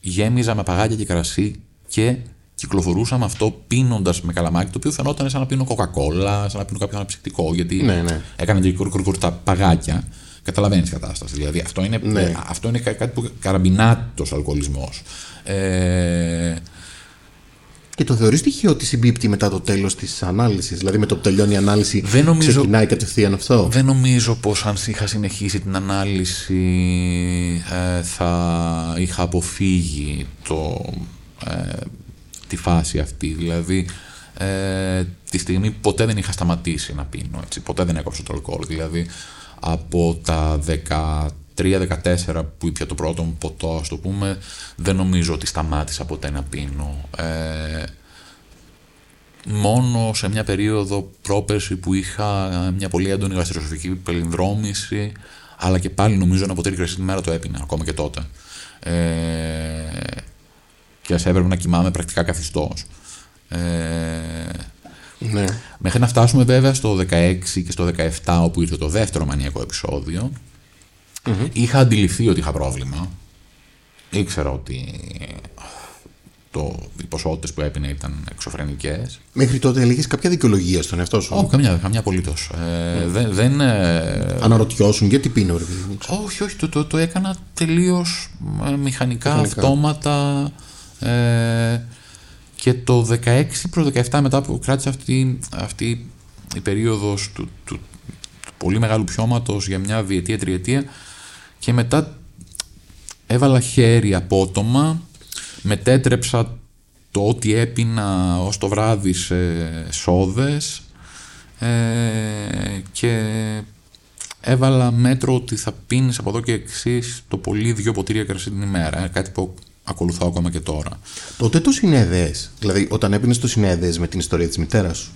γέμιζα με παγάκια και κρασί και κυκλοφορούσα με αυτό πίνοντας με καλαμάκι, το οποίο φαινόταν σαν να πίνω κοκακόλα, σαν να πίνω κάποιο αναψυκτικό, γιατί ναι, ναι. έκανε και κουρκουρκουρ τα παγάκια. Καταλαβαίνεις κατάσταση. Δηλαδή αυτό είναι, Ναι. αυτό είναι κάτι που καραμπινάτος αλκοολισμός. Ε, Και το θεωρείς τυχαίο ότι συμπίπτει μετά το τέλος της ανάλυσης, δηλαδή με το που τελειώνει η ανάλυση Δεν νομίζω- ξεκινάει κατευθείαν αυτό; δεν νομίζω πως αν είχα συνεχίσει την ανάλυση ε, θα είχα αποφύγει το, ε, τη φάση αυτή. Δηλαδή, ε, τη στιγμή ποτέ δεν είχα σταματήσει να πίνω, έτσι, ποτέ δεν έκοψα το αλκοόλ. Δηλαδή, από τα 13-14 που ήπια το πρώτο μου ποτό, ας το πούμε, δεν νομίζω ότι σταμάτησα ποτέ να πίνω. Ε, μόνο σε μια περίοδο πρόπερση που είχα μια πολύ έντονη γαστροσοφική πελυνδρόμηση, αλλά και πάλι νομίζω ένα ποτήρι κρασί τη μέρα το έπινα, ακόμα και τότε. Ε, και ας έπρεπε να κοιμάμαι πρακτικά καθιστός. Ε, Ναι. Μέχρι να φτάσουμε βέβαια στο 16 και στο 17 όπου ήρθε το δεύτερο μανιακό επεισόδιο είχα αντιληφθεί ότι είχα πρόβλημα. Ήξερα ότι το, οι ποσότητες που έπινε ήταν εξωφρενικές. Μέχρι τότε έλεγες κάποια δικαιολογία στον εαυτό σου; Όχι, καμιά, καμιά απολύτως. Ε, δεν, δεν, ε, Αναρωτιώσουν γιατί πίνω, ρε παιδί μου. ξέρω. όχι, όχι, το, το, το έκανα τελείως ε, μηχανικά, Μηχανικά. αυτόματα ε, και το 16 προς 17 μετά που κράτησε αυτή, αυτή η περίοδος του, του, του πολύ μεγάλου πιώματος για μια διετία, τριετία και μετά έβαλα χέρι απότομα, μετέτρεψα το ότι έπινα ως το βράδυ σε σόδες ε, και έβαλα μέτρο ότι θα πίνεις από εδώ και εξής το πολύ δύο ποτήρια κρασί την ημέρα. ε, Κάτι που ακολουθάω ακόμα και τώρα. Τότε το συνέδεες. Δηλαδή, όταν έπινες το συνέδεες με την ιστορία της μητέρας σου.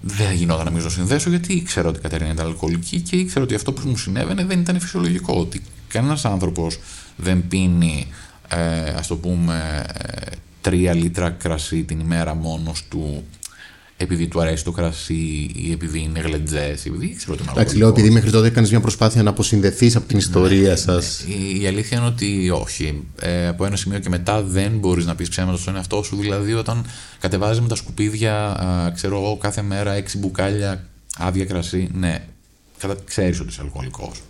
Δεν γινόταν να μην το συνδέσω γιατί ήξερα ότι η Κατερίνα ήταν αλκοολική και ήξερα ότι αυτό που μου συνέβαινε δεν ήταν φυσιολογικό. Ότι κανένας άνθρωπος δεν πίνει, ε, ας το πούμε, ε, τρία λίτρα κρασί την ημέρα μόνος του επειδή του αρέσει το κρασί ή επειδή είναι γλεντζές. Επειδή ήξερα ότι είναι Εντάξει, λέω επειδή μέχρι τότε έκανες μια προσπάθεια να αποσυνδεθείς από την ιστορία σας. Η, η αλήθεια είναι ότι όχι. Ε, από ένα σημείο και μετά δεν μπορείς να πεις ψέματα στον εαυτό σου. Δηλαδή, όταν κατεβάζεις με τα σκουπίδια, α, ξέρω εγώ, κάθε μέρα έξι μπουκάλια άδεια κρασί, ναι, ξέρεις ότι είσαι αλκοολικός.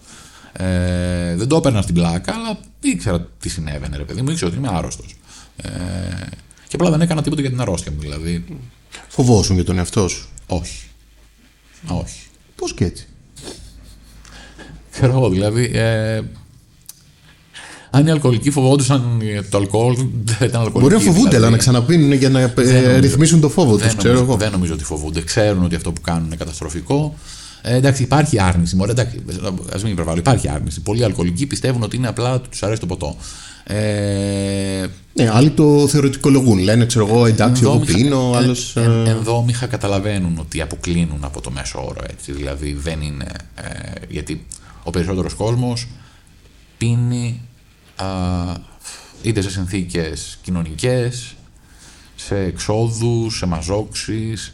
Ε, δεν το έπαιρνας στην πλάκα, αλλά ήξερα τι συνέβαινε, ρε παιδί μου. Ήξερα ότι είμαι άρρωστος. Ε, και απλά δεν έκανα τίποτα για την αρρώστια μου. Δηλαδή, Φοβόσουν για τον εαυτό σου. όχι. Όχι. Πώς και έτσι. Ξέρω εγώ, δηλαδή. Ε, αν οι αλκοολικοί φοβόντουσαν το αλκοόλ, δεν ήταν αλκοολικοί. Μπορεί να φοβούνται, δηλαδή. αλλά να ξαναπίνουν για να ε, νομίζω. ρυθμίσουν το φόβο τους. δεν, Ξέρω νομίζω, εγώ. δεν νομίζω ότι φοβούνται. Ξέρουν ότι αυτό που κάνουν είναι καταστροφικό. Ε, εντάξει, υπάρχει άρνηση. Μωρέ, εντάξει, ας μην υπερβάλλω. Υπάρχει άρνηση. Πολλοί αλκοολικοί πιστεύουν ότι είναι απλά ότι τους αρέσει το ποτό. Ε, Ναι, άλλοι το θεωρητικολογούν. Λένε, ξέρω εγώ, εντάξει, εγώ ενδόμηχα- πίνω, ε, άλλος. ε, ενδόμηχα καταλαβαίνουν ότι αποκλίνουν από το μέσο όρο. Έτσι. Δηλαδή δεν είναι. Ε, γιατί ο περισσότερος κόσμος πίνει α, είτε σε συνθήκες κοινωνικές, σε εξόδους, σε μαζόξεις,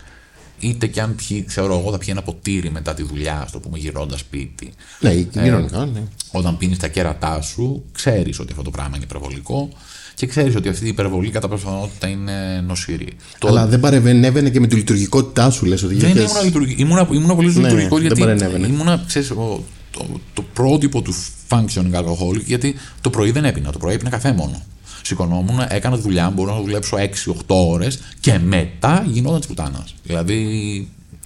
είτε και αν πιει, ξέρω εγώ, θα πιει ένα ποτήρι μετά τη δουλειά, ας το πούμε, γυρώντας σπίτι. Ναι, κοινωνικά, ναι. Όταν πίνεις τα κέρατά σου, ξέρεις ότι αυτό το πράγμα είναι υπερβολικό και ξέρεις ότι αυτή η υπερβολή κατά πιθανότητα είναι νοσηρή. Το- Αλλά δεν παρεμβαίνευε και με τη λειτουργικότητά σου, λες ότι δεν είχες- ήμουν, λειτουργικό. ήμουνα, ήμουνα πολύ Ναι, λειτουργικός δεν γιατί παρενέβαινε. ήμουνα, ξέρεις, ο- το, το πρότυπο του functioning alcoholic γιατί το πρωί δεν έπινα, το πρωί έπινα καφέ μόνο. Σηκωνόμουν, έκανα τη δουλειά μου, μπορούσα να δουλέψω 6-8 ώρες και μετά γινόταν της πουτάνας. Δηλαδή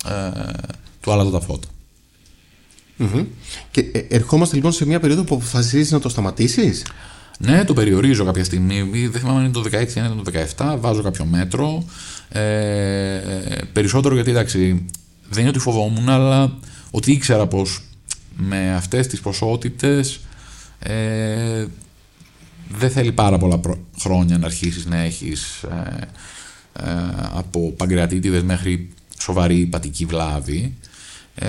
ε, του άλλαζα τα φωτα Και ε, ερχόμαστε λοιπόν σε μια περίοδο που αποφασίζεις να το σταματήσεις; Ναι, το περιορίζω κάποια στιγμή. Δεν θυμάμαι αν είναι το 16 ή είναι το 17. Βάζω κάποιο μέτρο. Ε, περισσότερο γιατί εντάξει, δεν είναι ότι φοβόμουν, αλλά ότι ήξερα πως με αυτές τις ποσότητες ε, δεν θέλει πάρα πολλά χρόνια να αρχίσεις να έχεις ε, ε, από παγκρατήτηδες μέχρι σοβαρή πατική βλάβη ε,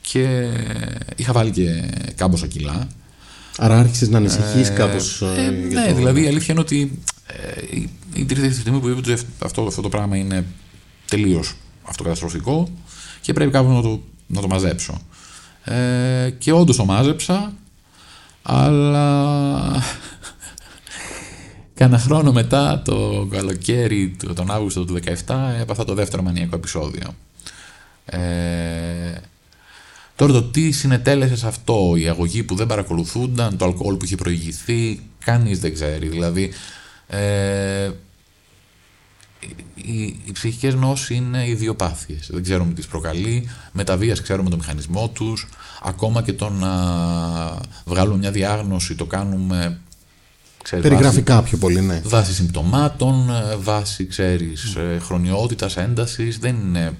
και είχα βάλει και κάμποσα κιλά. Άρα άρχισες να ανησυχείς ε, κάπως ε, Ναι, δηλαδή η αλήθεια είναι ότι η, η τρίτη στιγμή που είπε ότι αυτό, αυτό το πράγμα είναι τελείως αυτοκαταστροφικό και πρέπει κάπου να το, να το μαζέψω. Ε, και όντως το μάζεψα, αλλά Κάνα χρόνο μετά, το καλοκαίρι, τον Αύγουστο του 2017, έπαθα το δεύτερο μανιακό επεισόδιο. Ε, τώρα το τι συνετέλεσε σε αυτό, η αγωγή που δεν παρακολουθούνταν, το αλκοόλ που είχε προηγηθεί, κανείς δεν ξέρει. Δηλαδή, ε, οι, οι ψυχικές νόσοι είναι ιδιοπάθειες. Δεν ξέρουμε τι τις προκαλεί. Με τα βίας ξέρουμε το μηχανισμό τους. Ακόμα και το να βγάλουμε μια διάγνωση το κάνουμε Ξέρεις, Περιγραφικά βάση, πιο πολύ, ναι. Βάση συμπτωμάτων, ε, βάση, ξέρεις, mm. χρονιότητας, έντασης. Δεν είναι...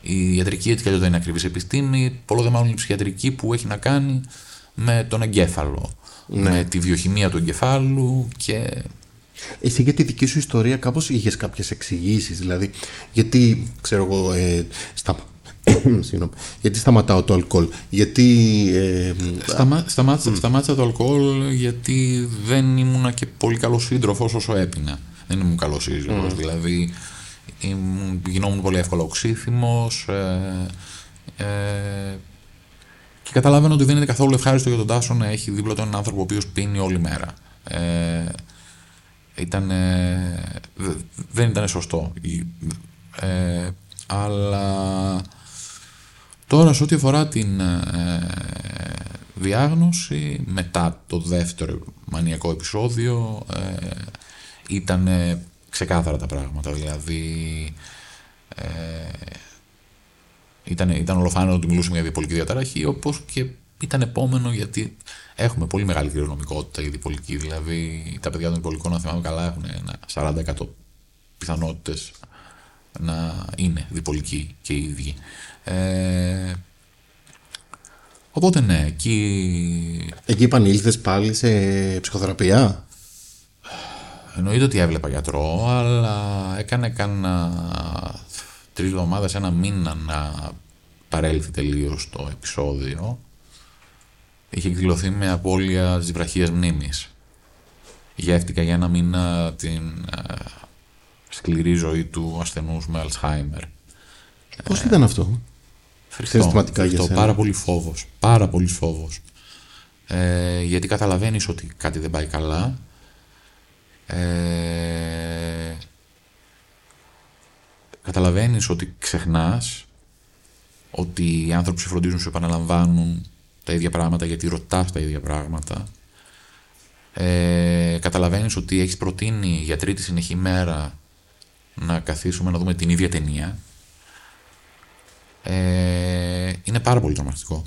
Η ιατρική έτσι δεν είναι ακριβής επιστήμη. Πολλό δε μάλλον η ψυχιατρική που έχει να κάνει με τον εγκέφαλο. Ναι. Με τη βιοχημία του εγκεφάλου και... Εσύ για τη δική σου ιστορία κάπως είχες κάποιες εξηγήσεις, δηλαδή γιατί, ξέρω εγώ, ε, στα γιατί σταματάω το αλκοόλ. Γιατί. Ε, σταμάτησα, σταμάτησα το αλκοόλ γιατί δεν ήμουν και πολύ καλός σύντροφος όσο έπινα. Δεν ήμουν καλός σύντροφο. Mm. Δηλαδή ήμουν, γινόμουν πολύ εύκολο οξύθυμος. Ε, ε, και καταλαβαίνω ότι δεν είναι καθόλου ευχάριστο για τον Τάσο να έχει δίπλα του έναν άνθρωπο ο οποίος πίνει όλη μέρα. Ε, ήταν, δεν ήταν σωστό. Ε, αλλά Τώρα, σε ό,τι αφορά την ε, διάγνωση, μετά το δεύτερο μανιακό επεισόδιο, ε, ήταν ξεκάθαρα τα πράγματα. Δηλαδή, ε, ήταν, ήταν ολοφάνερο ότι μιλούσαμε για διπολική διαταραχή, όπως και ήταν επόμενο γιατί έχουμε πολύ μεγάλη κληρονομικότητα για διπολική. Δηλαδή, τα παιδιά των διπολικών, αν θυμάμαι καλά, έχουν ένα 40% πιθανότητες να είναι διπολικοί και οι ίδιοι. Ε, οπότε ναι, εκεί... Εκεί επανήλθες πάλι σε ψυχοθεραπεία; Εννοείται ότι έβλεπα γιατρό, αλλά έκανε κάνα τρεις εβδομάδες, ένα μήνα να παρέλθει τελείως το επεισόδιο. Είχε εκδηλωθεί με απώλεια της βραχίας μνήμης. Γεύτηκα για ένα μήνα την ε, σκληρή ζωή του ασθενούς με Αλσχάιμερ. Πώς ήταν αυτό; Φρικτό, φρικτό, πάρα πολύ φόβος, πάρα πολύ φόβος. Ε, γιατί καταλαβαίνεις ότι κάτι δεν πάει καλά. Ε, καταλαβαίνεις ότι ξεχνάς ότι οι άνθρωποι που σε φροντίζουν σου επαναλαμβάνουν τα ίδια πράγματα γιατί ρωτάς τα ίδια πράγματα. Ε, καταλαβαίνεις ότι έχεις προτείνει για τρίτη συνεχή μέρα να καθίσουμε να δούμε την ίδια ταινία ε, είναι πάρα πολύ τρομακτικό.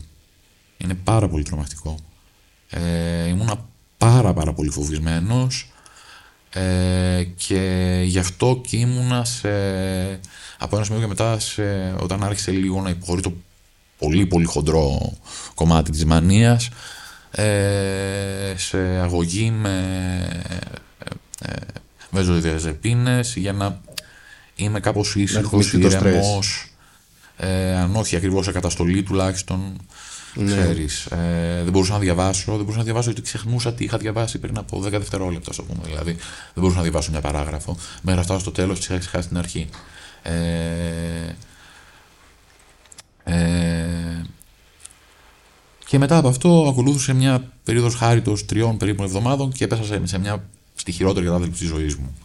Είναι πάρα πολύ τρομακτικό. Ε, ήμουνα πάρα πάρα πολύ φοβισμένος ε, και γι' αυτό και ήμουνα σε, από ένα σημείο και μετά σε, όταν άρχισε λίγο να υποχωρεί το πολύ πολύ χοντρό κομμάτι της μανίας ε, σε αγωγή με ε, ε, για να είμαι κάπως ήσυχος, ηρεμός ε, αν όχι ακριβώς σε καταστολή τουλάχιστον. Ναι. Ξέρεις, ε, δεν μπορούσα να διαβάσω. Δεν μπορούσα να διαβάσω γιατί ξεχνούσα τι είχα διαβάσει πριν από 10 δευτερόλεπτα, ας πούμε. Δηλαδή, δεν μπορούσα να διαβάσω μια παράγραφο. Μέχρι να φτάσω στο τέλος, τη είχα ξεχάσει στην αρχή. Ε, ε, και μετά από αυτό ακολούθησε μια περίοδος χάριτος τριών περίπου εβδομάδων και έπεσα σε, μια στη χειρότερη κατάδελφη της ζωής μου.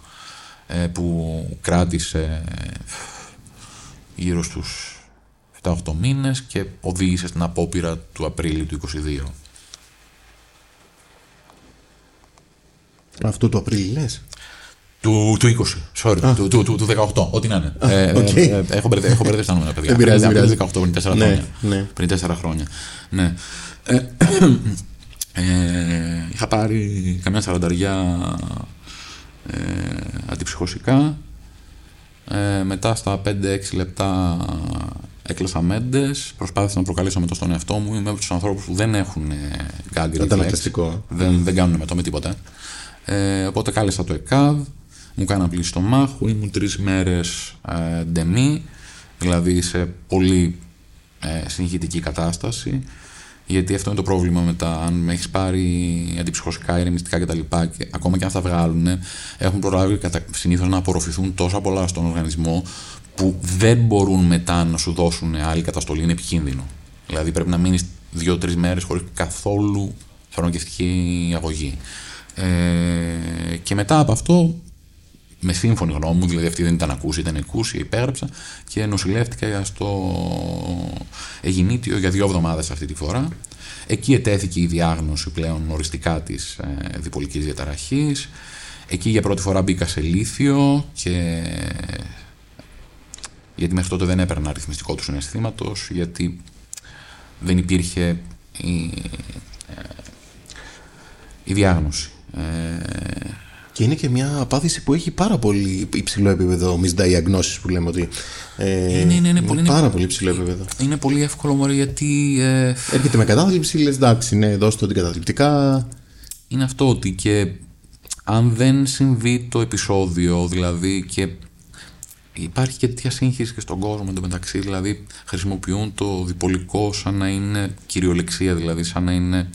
Ε, που κράτησε γύρω στους 7-8 μήνες και οδήγησε στην απόπειρα του Απρίλη του 22. Αυτό το Απρίλη λες; Του, του 20, sorry, του, του, του, του 18, ό,τι να είναι. ε, okay. ε, έχω μπερδεύσει έχω μπερδεύσει τα νούμερα, παιδιά. Δεν πειράζει, Πριν δεν 18, πριν 4 Ναι, χρόνια. ναι. Πριν 4 χρόνια. Ναι. Ε, ε, είχα πάρει καμιά σαρανταριά ε, αντιψυχωσικά. Ε, μετά στα 5-6 λεπτά έκλασα μέντες, προσπάθησα να προκαλέσω με το στον εαυτό μου. Είμαι από τους ανθρώπους που δεν έχουν ε, gag reflex. Αντανακλαστικό. Δεν, δεν κάνουν με το με τίποτα. Ε, οπότε κάλεσα το ΕΚΑΔ, μου κάναν πλήση στο μάχο, ήμουν τρεις μέρες ε, ντεμή, δηλαδή σε πολύ ε, συγχυτική κατάσταση. Γιατί αυτό είναι το πρόβλημα μετά. Αν με έχεις πάρει αντιψυχωσικά, ηρεμιστικά κτλ. Και ακόμα και αν θα βγάλουν, έχουν προλάβει συνήθως να απορροφηθούν τόσα πολλά στον οργανισμό που δεν μπορούν μετά να σου δώσουν άλλη καταστολή. Είναι επικίνδυνο. Δηλαδή πρέπει να μείνεις δύο-τρεις μέρες χωρίς καθόλου φαρμακευτική αγωγή. Ε, και μετά από αυτό, με σύμφωνη γνώμη μου, δηλαδή αυτή δεν ήταν ακούσει, ήταν ακούσει, υπέγραψα και νοσηλεύτηκα στο Αιγινήτιο για δύο εβδομάδες αυτή τη φορά. Εκεί ετέθηκε η διάγνωση πλέον οριστικά της ε, διπολικής διαταραχής. Εκεί για πρώτη φορά μπήκα σε λίθιο και γιατί μέχρι τότε δεν έπαιρνα αριθμιστικό του συναισθήματος, γιατί δεν υπήρχε η, ε, η διάγνωση. Ε, Και είναι και μια απάθηση που έχει πάρα πολύ υψηλό επίπεδο misdiagnosis που λέμε ότι. Ε, Είναι, είναι, είναι πολύ- πάρα πολύ υψηλό επίπεδο. είναι πολύ εύκολο μωρέ, γιατί ε, Έρχεται με κατάθλιψη, λες εντάξει, ναι, δώστε το αντικαταθλιπτικά. είναι αυτό ότι και αν δεν συμβεί το επεισόδιο, δηλαδή και υπάρχει και τέτοια σύγχυση και στον κόσμο εντωμεταξύ, δηλαδή χρησιμοποιούν το διπολικό σαν να είναι κυριολεξία, δηλαδή σαν να είναι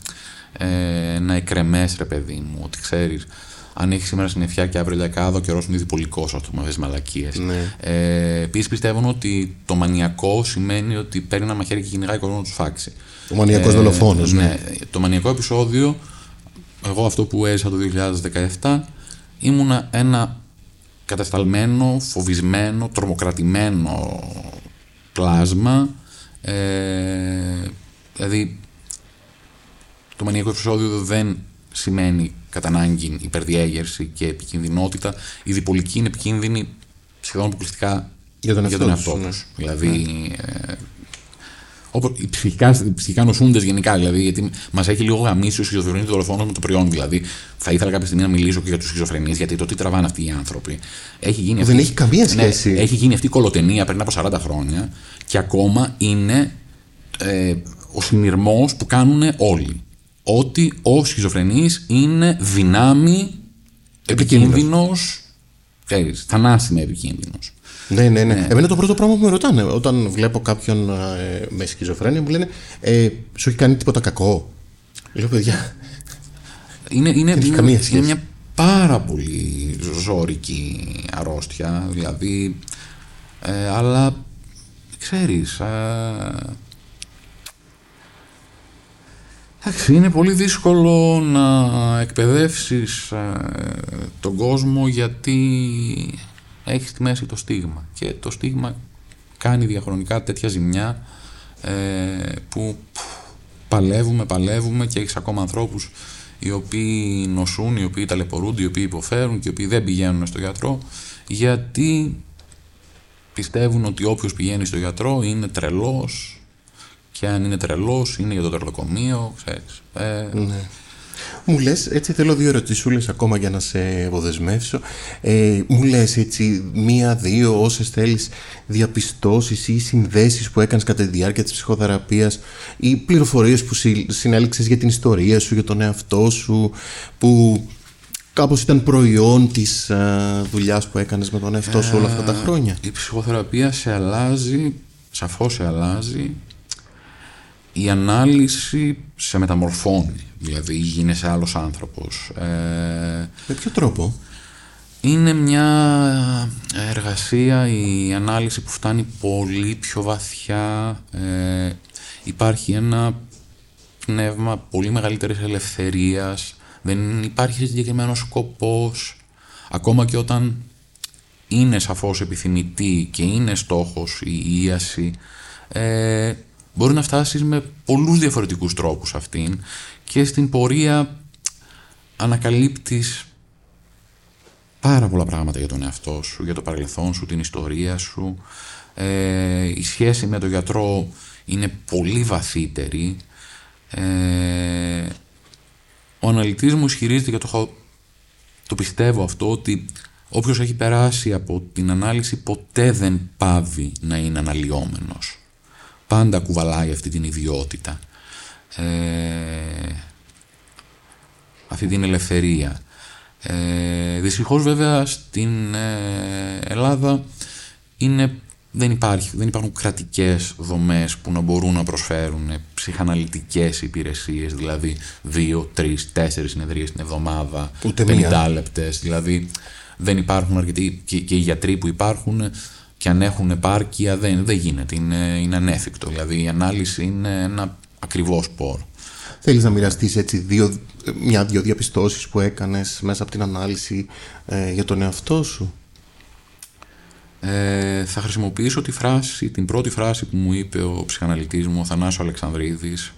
ε, ένα εκρεμές ρε παιδί μου, ότι ξέρεις αν έχεις σήμερα συννεφιά και αύριο λιακάδο, ο καιρός είναι διπολικό, α πούμε, με μαλακίες. Ναι. Ε, Επίσης πιστεύουν ότι το μανιακό σημαίνει ότι παίρνει ένα μαχαίρι και κυνηγάει κόσμο να τους φάξει. Ο μανιακός δολοφόνος, ναι. Το μανιακό επεισόδιο, εγώ αυτό που έζησα το 2017, ήμουνα ένα κατασταλμένο, φοβισμένο, τρομοκρατημένο πλάσμα. Ε, δηλαδή, το μανιακό επεισόδιο δεν σημαίνει κατά ανάγκη υπερδιέγερση και επικινδυνότητα. Η διπολική είναι επικίνδυνη σχεδόν αποκλειστικά Για τον εαυτό τους, εαυτό ναι. τους. Δηλαδή, ε, όπως οι ψυχικά, οι ψυχικά νοσούντε γενικά, δηλαδή, γιατί μας έχει λίγο γαμίσει ο σχιζοφρενής δολοφόνο με το προϊόν. Δηλαδή, θα ήθελα κάποια στιγμή να μιλήσω και για τους σχιζοφρενείς, γιατί το τι τραβάνε αυτοί οι άνθρωποι. Έχει γίνει Δεν αυτή- έχει καμία σχέση. Ναι, έχει γίνει αυτή η κολοτενία πριν από 40 χρόνια και ακόμα είναι ε, ο συνειρμός που κάνουν όλοι. Ότι ο σχιζοφρενής είναι δυνάμει επικίνδυνος, ξέρεις, θανάσιμα επικίνδυνος. Ναι, ναι, ναι. Εμένα το πρώτο πράγμα που με ρωτάνε όταν βλέπω κάποιον ε, με σχιζοφρένεια μου λένε ε, Σου έχει κάνει τίποτα κακό; Λέω παιδιά. Είναι, είναι, έχει είναι, καμία είναι σχέση. μια πάρα πολύ ζώρικη αρρώστια, δηλαδή, ε, αλλά ξέρεις, ε, εντάξει, είναι πολύ δύσκολο να εκπαιδεύσεις ε, τον κόσμο γιατί έχεις στη μέση το στίγμα. Και το στίγμα κάνει διαχρονικά τέτοια ζημιά ε, που πφ, παλεύουμε, παλεύουμε και έχεις ακόμα ανθρώπους οι οποίοι νοσούν, οι οποίοι ταλαιπωρούνται, οι οποίοι υποφέρουν και οι οποίοι δεν πηγαίνουν στο γιατρό γιατί πιστεύουν ότι όποιος πηγαίνει στο γιατρό είναι τρελός και αν είναι τρελός είναι για το τρελοκομείο, ξέρεις. Ε, Ναι. Μου λες, έτσι θέλω δύο ερωτησούλες ακόμα για να σε αποδεσμεύσω. Ε, μου λες έτσι μία-δύο όσες θέλεις διαπιστώσεις ή συνδέσεις που έκανες κατά τη διάρκεια της ψυχοθεραπείας ή πληροφορίες που συνέλεξες για την ιστορία σου, για τον εαυτό σου, που κάπως ήταν προϊόν της α, δουλειάς που έκανες με τον εαυτό σου όλα αυτά τα χρόνια; Η ψυχοθεραπεία σε αλλάζει, σαφώς σε αλλάζει. Η ανάλυση σε μεταμορφώνει, δηλαδή γίνεσαι άλλος άνθρωπος. Ε, Με ποιο τρόπο; είναι μια εργασία, η ανάλυση που φτάνει πολύ πιο βαθιά. Ε, υπάρχει ένα πνεύμα πολύ μεγαλύτερης ελευθερίας. Δεν υπάρχει συγκεκριμένος σκοπός. Ακόμα και όταν είναι σαφώς επιθυμητή και είναι στόχος η ίαση, ε, μπορεί να φτάσεις με πολλούς διαφορετικούς τρόπους αυτήν και στην πορεία ανακαλύπτεις πάρα πολλά πράγματα για τον εαυτό σου, για το παρελθόν σου, την ιστορία σου. Ε, η σχέση με τον γιατρό είναι πολύ βαθύτερη. Ε, ο αναλυτής μου ισχυρίζεται και το, το πιστεύω αυτό ότι όποιος έχει περάσει από την ανάλυση ποτέ δεν πάβει να είναι αναλυόμενος. Πάντα κουβαλάει αυτή την ιδιότητα. Ε, αυτή την ελευθερία. Ε, δυστυχώς βέβαια στην ε, Ελλάδα είναι, δεν, υπάρχει, δεν υπάρχουν κρατικές δομές που να μπορούν να προσφέρουν ψυχαναλυτικές υπηρεσίες, δηλαδή δύο, τρεις, τέσσερις συνεδρίες την εβδομάδα, Ούτε 50 λεπτές, δηλαδή δεν υπάρχουν αρκετοί και, και οι γιατροί που υπάρχουν και αν έχουν επάρκεια δεν, δεν γίνεται, είναι, είναι ανέφικτο, δηλαδή η ανάλυση είναι ένα ακριβώς πόρο. Θέλεις να μοιραστείς έτσι δύο, μια-δυο διαπιστώσεις που έκανες μέσα από την ανάλυση ε, για τον εαυτό σου; Ε, θα χρησιμοποιήσω τη φράση, την πρώτη φράση που μου είπε ο ψυχαναλυτής μου, ο Θανάσος Αλεξανδρίδης,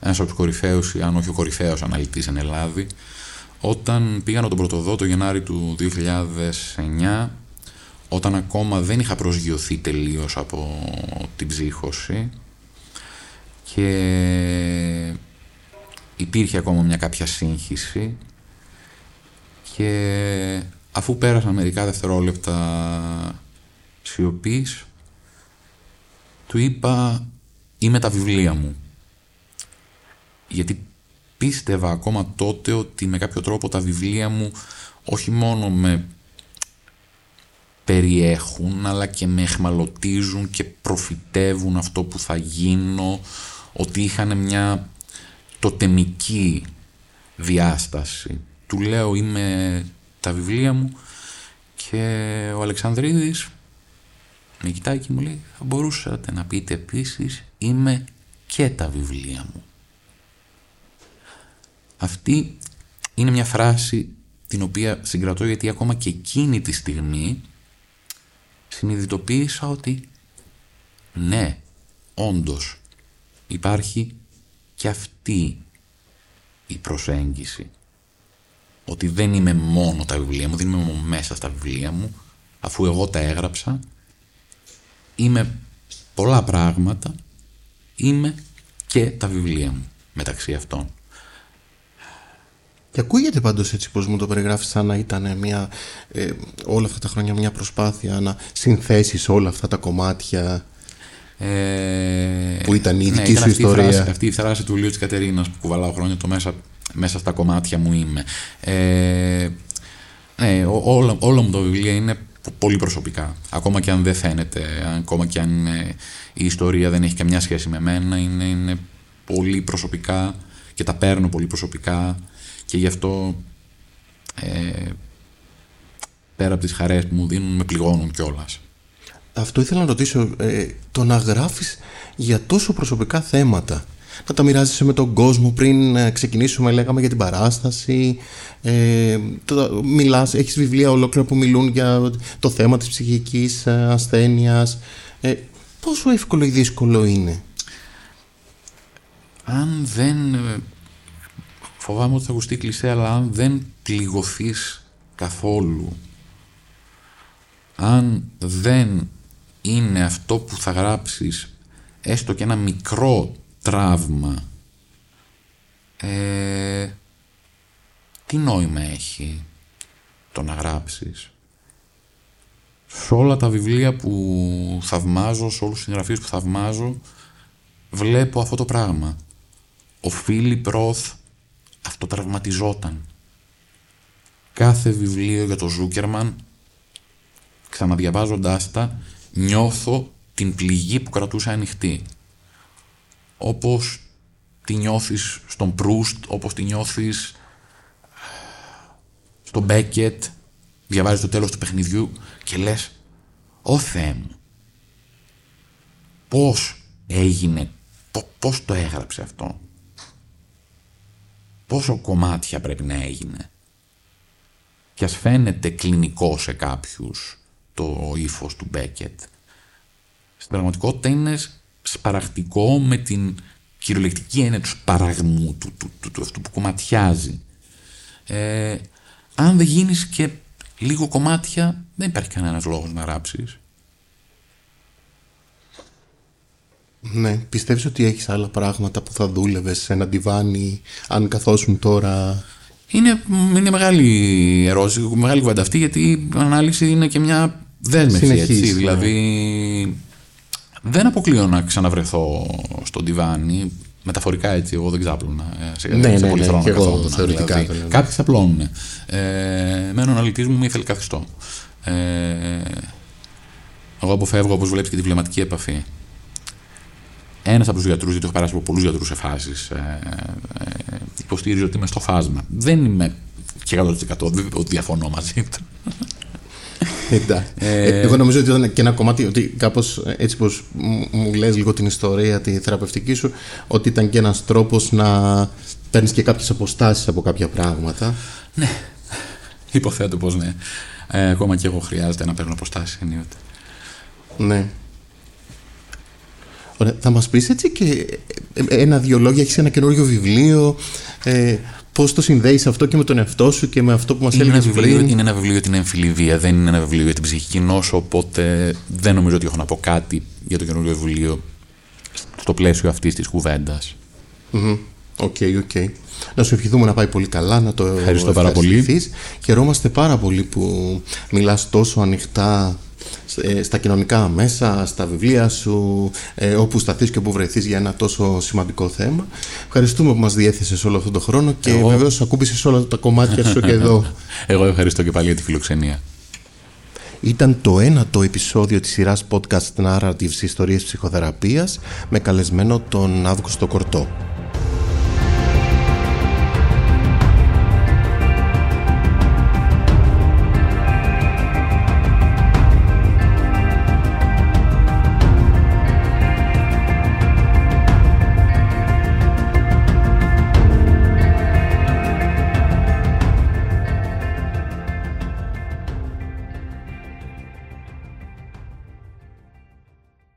ένας από τους κορυφαίους, αν όχι ο κορυφαίος αναλυτής εν Ελλάδη, όταν πήγα να τον πρωτοδώ το Γενάρη του 2009, όταν ακόμα δεν είχα προσγειωθεί τελείως από την ψύχωση και υπήρχε ακόμα μια κάποια σύγχυση και αφού πέρασαν μερικά δευτερόλεπτα σιωπής του είπα είμαι τα βιβλία μου γιατί πίστευα ακόμα τότε ότι με κάποιο τρόπο τα βιβλία μου όχι μόνο με περιέχουν αλλά και με εχμαλωτίζουν και προφητεύουν αυτό που θα γίνω ότι είχαν μια τοτεμική διάσταση. Του λέω είμαι τα βιβλία μου και ο Αλεξανδρίδης με κοιτάει και μου λέει θα μπορούσατε να πείτε επίσης είμαι και τα βιβλία μου. Αυτή είναι μια φράση την οποία συγκρατώ γιατί ακόμα και εκείνη τη στιγμή συνειδητοποίησα ότι ναι, όντως υπάρχει και αυτή η προσέγγιση. Ότι δεν είμαι μόνο τα βιβλία μου, δεν είμαι μόνο μέσα στα βιβλία μου, αφού εγώ τα έγραψα, είμαι πολλά πράγματα, είμαι και τα βιβλία μου μεταξύ αυτών. Και ακούγεται πάντως έτσι πως μου το περιγράφεις σαν να ήταν μια, ε, όλα αυτά τα χρόνια μια προσπάθεια να συνθέσεις όλα αυτά τα κομμάτια ε, που ήταν η ναι, δική σου ιστορία. Αυτή η, φράση, αυτή η φράση του Λίου της Κατερίνας που κουβαλάω χρόνια το μέσα, μέσα στα κομμάτια μου είμαι. Ε, ναι, όλα, όλα μου τα βιβλία είναι πολύ προσωπικά. Ακόμα και αν δεν φαίνεται, ακόμα και αν ε, η ιστορία δεν έχει καμιά σχέση με μένα, είναι, είναι πολύ προσωπικά και τα παίρνω πολύ προσωπικά και γι' αυτό ε, πέρα από τις χαρές που μου δίνουν με πληγώνουν κιόλας. Αυτό ήθελα να ρωτήσω, ε, το να γράφεις για τόσο προσωπικά θέματα, να τα μοιράζεσαι με τον κόσμο πριν ε, ξεκινήσουμε λέγαμε για την παράσταση, ε, το, μιλάς, έχεις βιβλία ολόκληρα που μιλούν για το θέμα της ψυχικής ε, ασθένειας, ε, πόσο εύκολο ή δύσκολο είναι; Αν δεν, ε, φοβάμαι ότι θα ακουστεί κλεισέ, αλλά αν δεν πληγωθείς καθόλου, αν δεν είναι αυτό που θα γράψεις έστω και ένα μικρό τραύμα ε, τι νόημα έχει το να γράψεις; Σε όλα τα βιβλία που θαυμάζω σε όλους τους συγγραφείς που θαυμάζω βλέπω αυτό το πράγμα. Ο Φίλιπ Ροθ αυτοτραυματιζόταν κάθε βιβλίο για το Ζούκερμαν ξαναδιαβάζοντάς τα νιώθω την πληγή που κρατούσα ανοιχτή. Όπως τη νιώθεις στον Προύστ, όπως τη νιώθεις στον Μπέκετ, διαβάζεις το τέλος του παιχνιδιού και λες «Ω Θεέ μου, πώς έγινε, πώς το έγραψε αυτό, πόσο κομμάτια πρέπει να έγινε». Και ας φαίνεται κλινικό σε κάποιους το ύφος του Μπέκετ. Στην πραγματικότητα είναι σπαραχτικό με την κυριολεκτική έννοια του σπαραγμού, του, του, του, του, αυτού που κομματιάζει. Ε, αν δεν γίνεις και λίγο κομμάτια, δεν υπάρχει κανένας λόγος να ράψεις. Ναι, πιστεύεις ότι έχεις άλλα πράγματα που θα δούλευες σε ένα ντιβάνι αν καθόσουν τώρα... Είναι, είναι μεγάλη ερώτηση, μεγάλη κουβέντα αυτή γιατί η ανάλυση είναι και μια δέσμευση Συνεχής, έτσι. ναι. Δηλαδή δεν αποκλείω να ξαναβρεθώ στο ντιβάνι μεταφορικά έτσι, εγώ δεν ξάπλωνα ε, σε, Ναι, σε ναι, πολύ ναι, χρόνο και εγώ καθόμουν, θεωρητικά δηλαδή. το λέω. Κάποιοι θα πλώνουν. Ε, εμένα ο αναλυτής μου με ήθελε καθιστό. Ε, εγώ αποφεύγω, όπως βλέπεις, και τη βλεμματική επαφή. Ένας από τους γιατρούς, γιατί έχω περάσει από πολλούς γιατρούς σε φάσεις, ε, ε, υποστήριζε ότι είμαι στο φάσμα. Δεν είμαι και 100% ότι διαφωνώ μαζί του. Εντάξει. Ε, εγώ νομίζω ότι ήταν και ένα κομμάτι, ότι κάπως έτσι πως μου- μου λες λίγο την ιστορία, τη θεραπευτική σου, ότι ήταν και ένας τρόπος να παίρνεις και κάποιες αποστάσεις από κάποια πράγματα. Υποθέτω πως ναι. Ε, ακόμα και εγώ χρειάζεται να παίρνω αποστάσεις ενίοτε. Ναι. Ωραία. Θα μας πεις έτσι και ε, ε, ένα-δυο λόγια, έχεις ένα καινούριο βιβλίο, ε, πώς το συνδέεις αυτό και με τον εαυτό σου και με αυτό που μας Είναι ένα, έλεγες βιβλίο, πριν; είναι ένα βιβλίο για την εμφυλιβία, δεν είναι ένα βιβλίο για την ψυχική νόσο, οπότε δεν νομίζω ότι έχω να πω κάτι για το καινούριο βιβλίο στο πλαίσιο αυτής της κουβέντας. Μμμ. Ok, ok. Να σου ευχηθούμε να πάει πολύ καλά, να το Ευχαριστώ πάρα πολύ. ευχαριστηθείς. Χαιρόμαστε πάρα πολύ που μιλάς τόσο ανοιχτά ε, στα κοινωνικά μέσα, στα βιβλία σου, ε, όπου σταθείς και όπου βρεθείς για ένα τόσο σημαντικό θέμα. Ευχαριστούμε που μας διέθεσες όλο αυτόν τον χρόνο και Εγώ- βεβαίως ακούμπησες όλα τα κομμάτια σου και εδώ. Εγώ ευχαριστώ και πάλι για τη φιλοξενία. Ήταν το ένατο επεισόδιο της σειράς podcast Narratives Ιστορίες Ψυχοθεραπείας με καλεσμένο τον Αύγουστο Κορτό.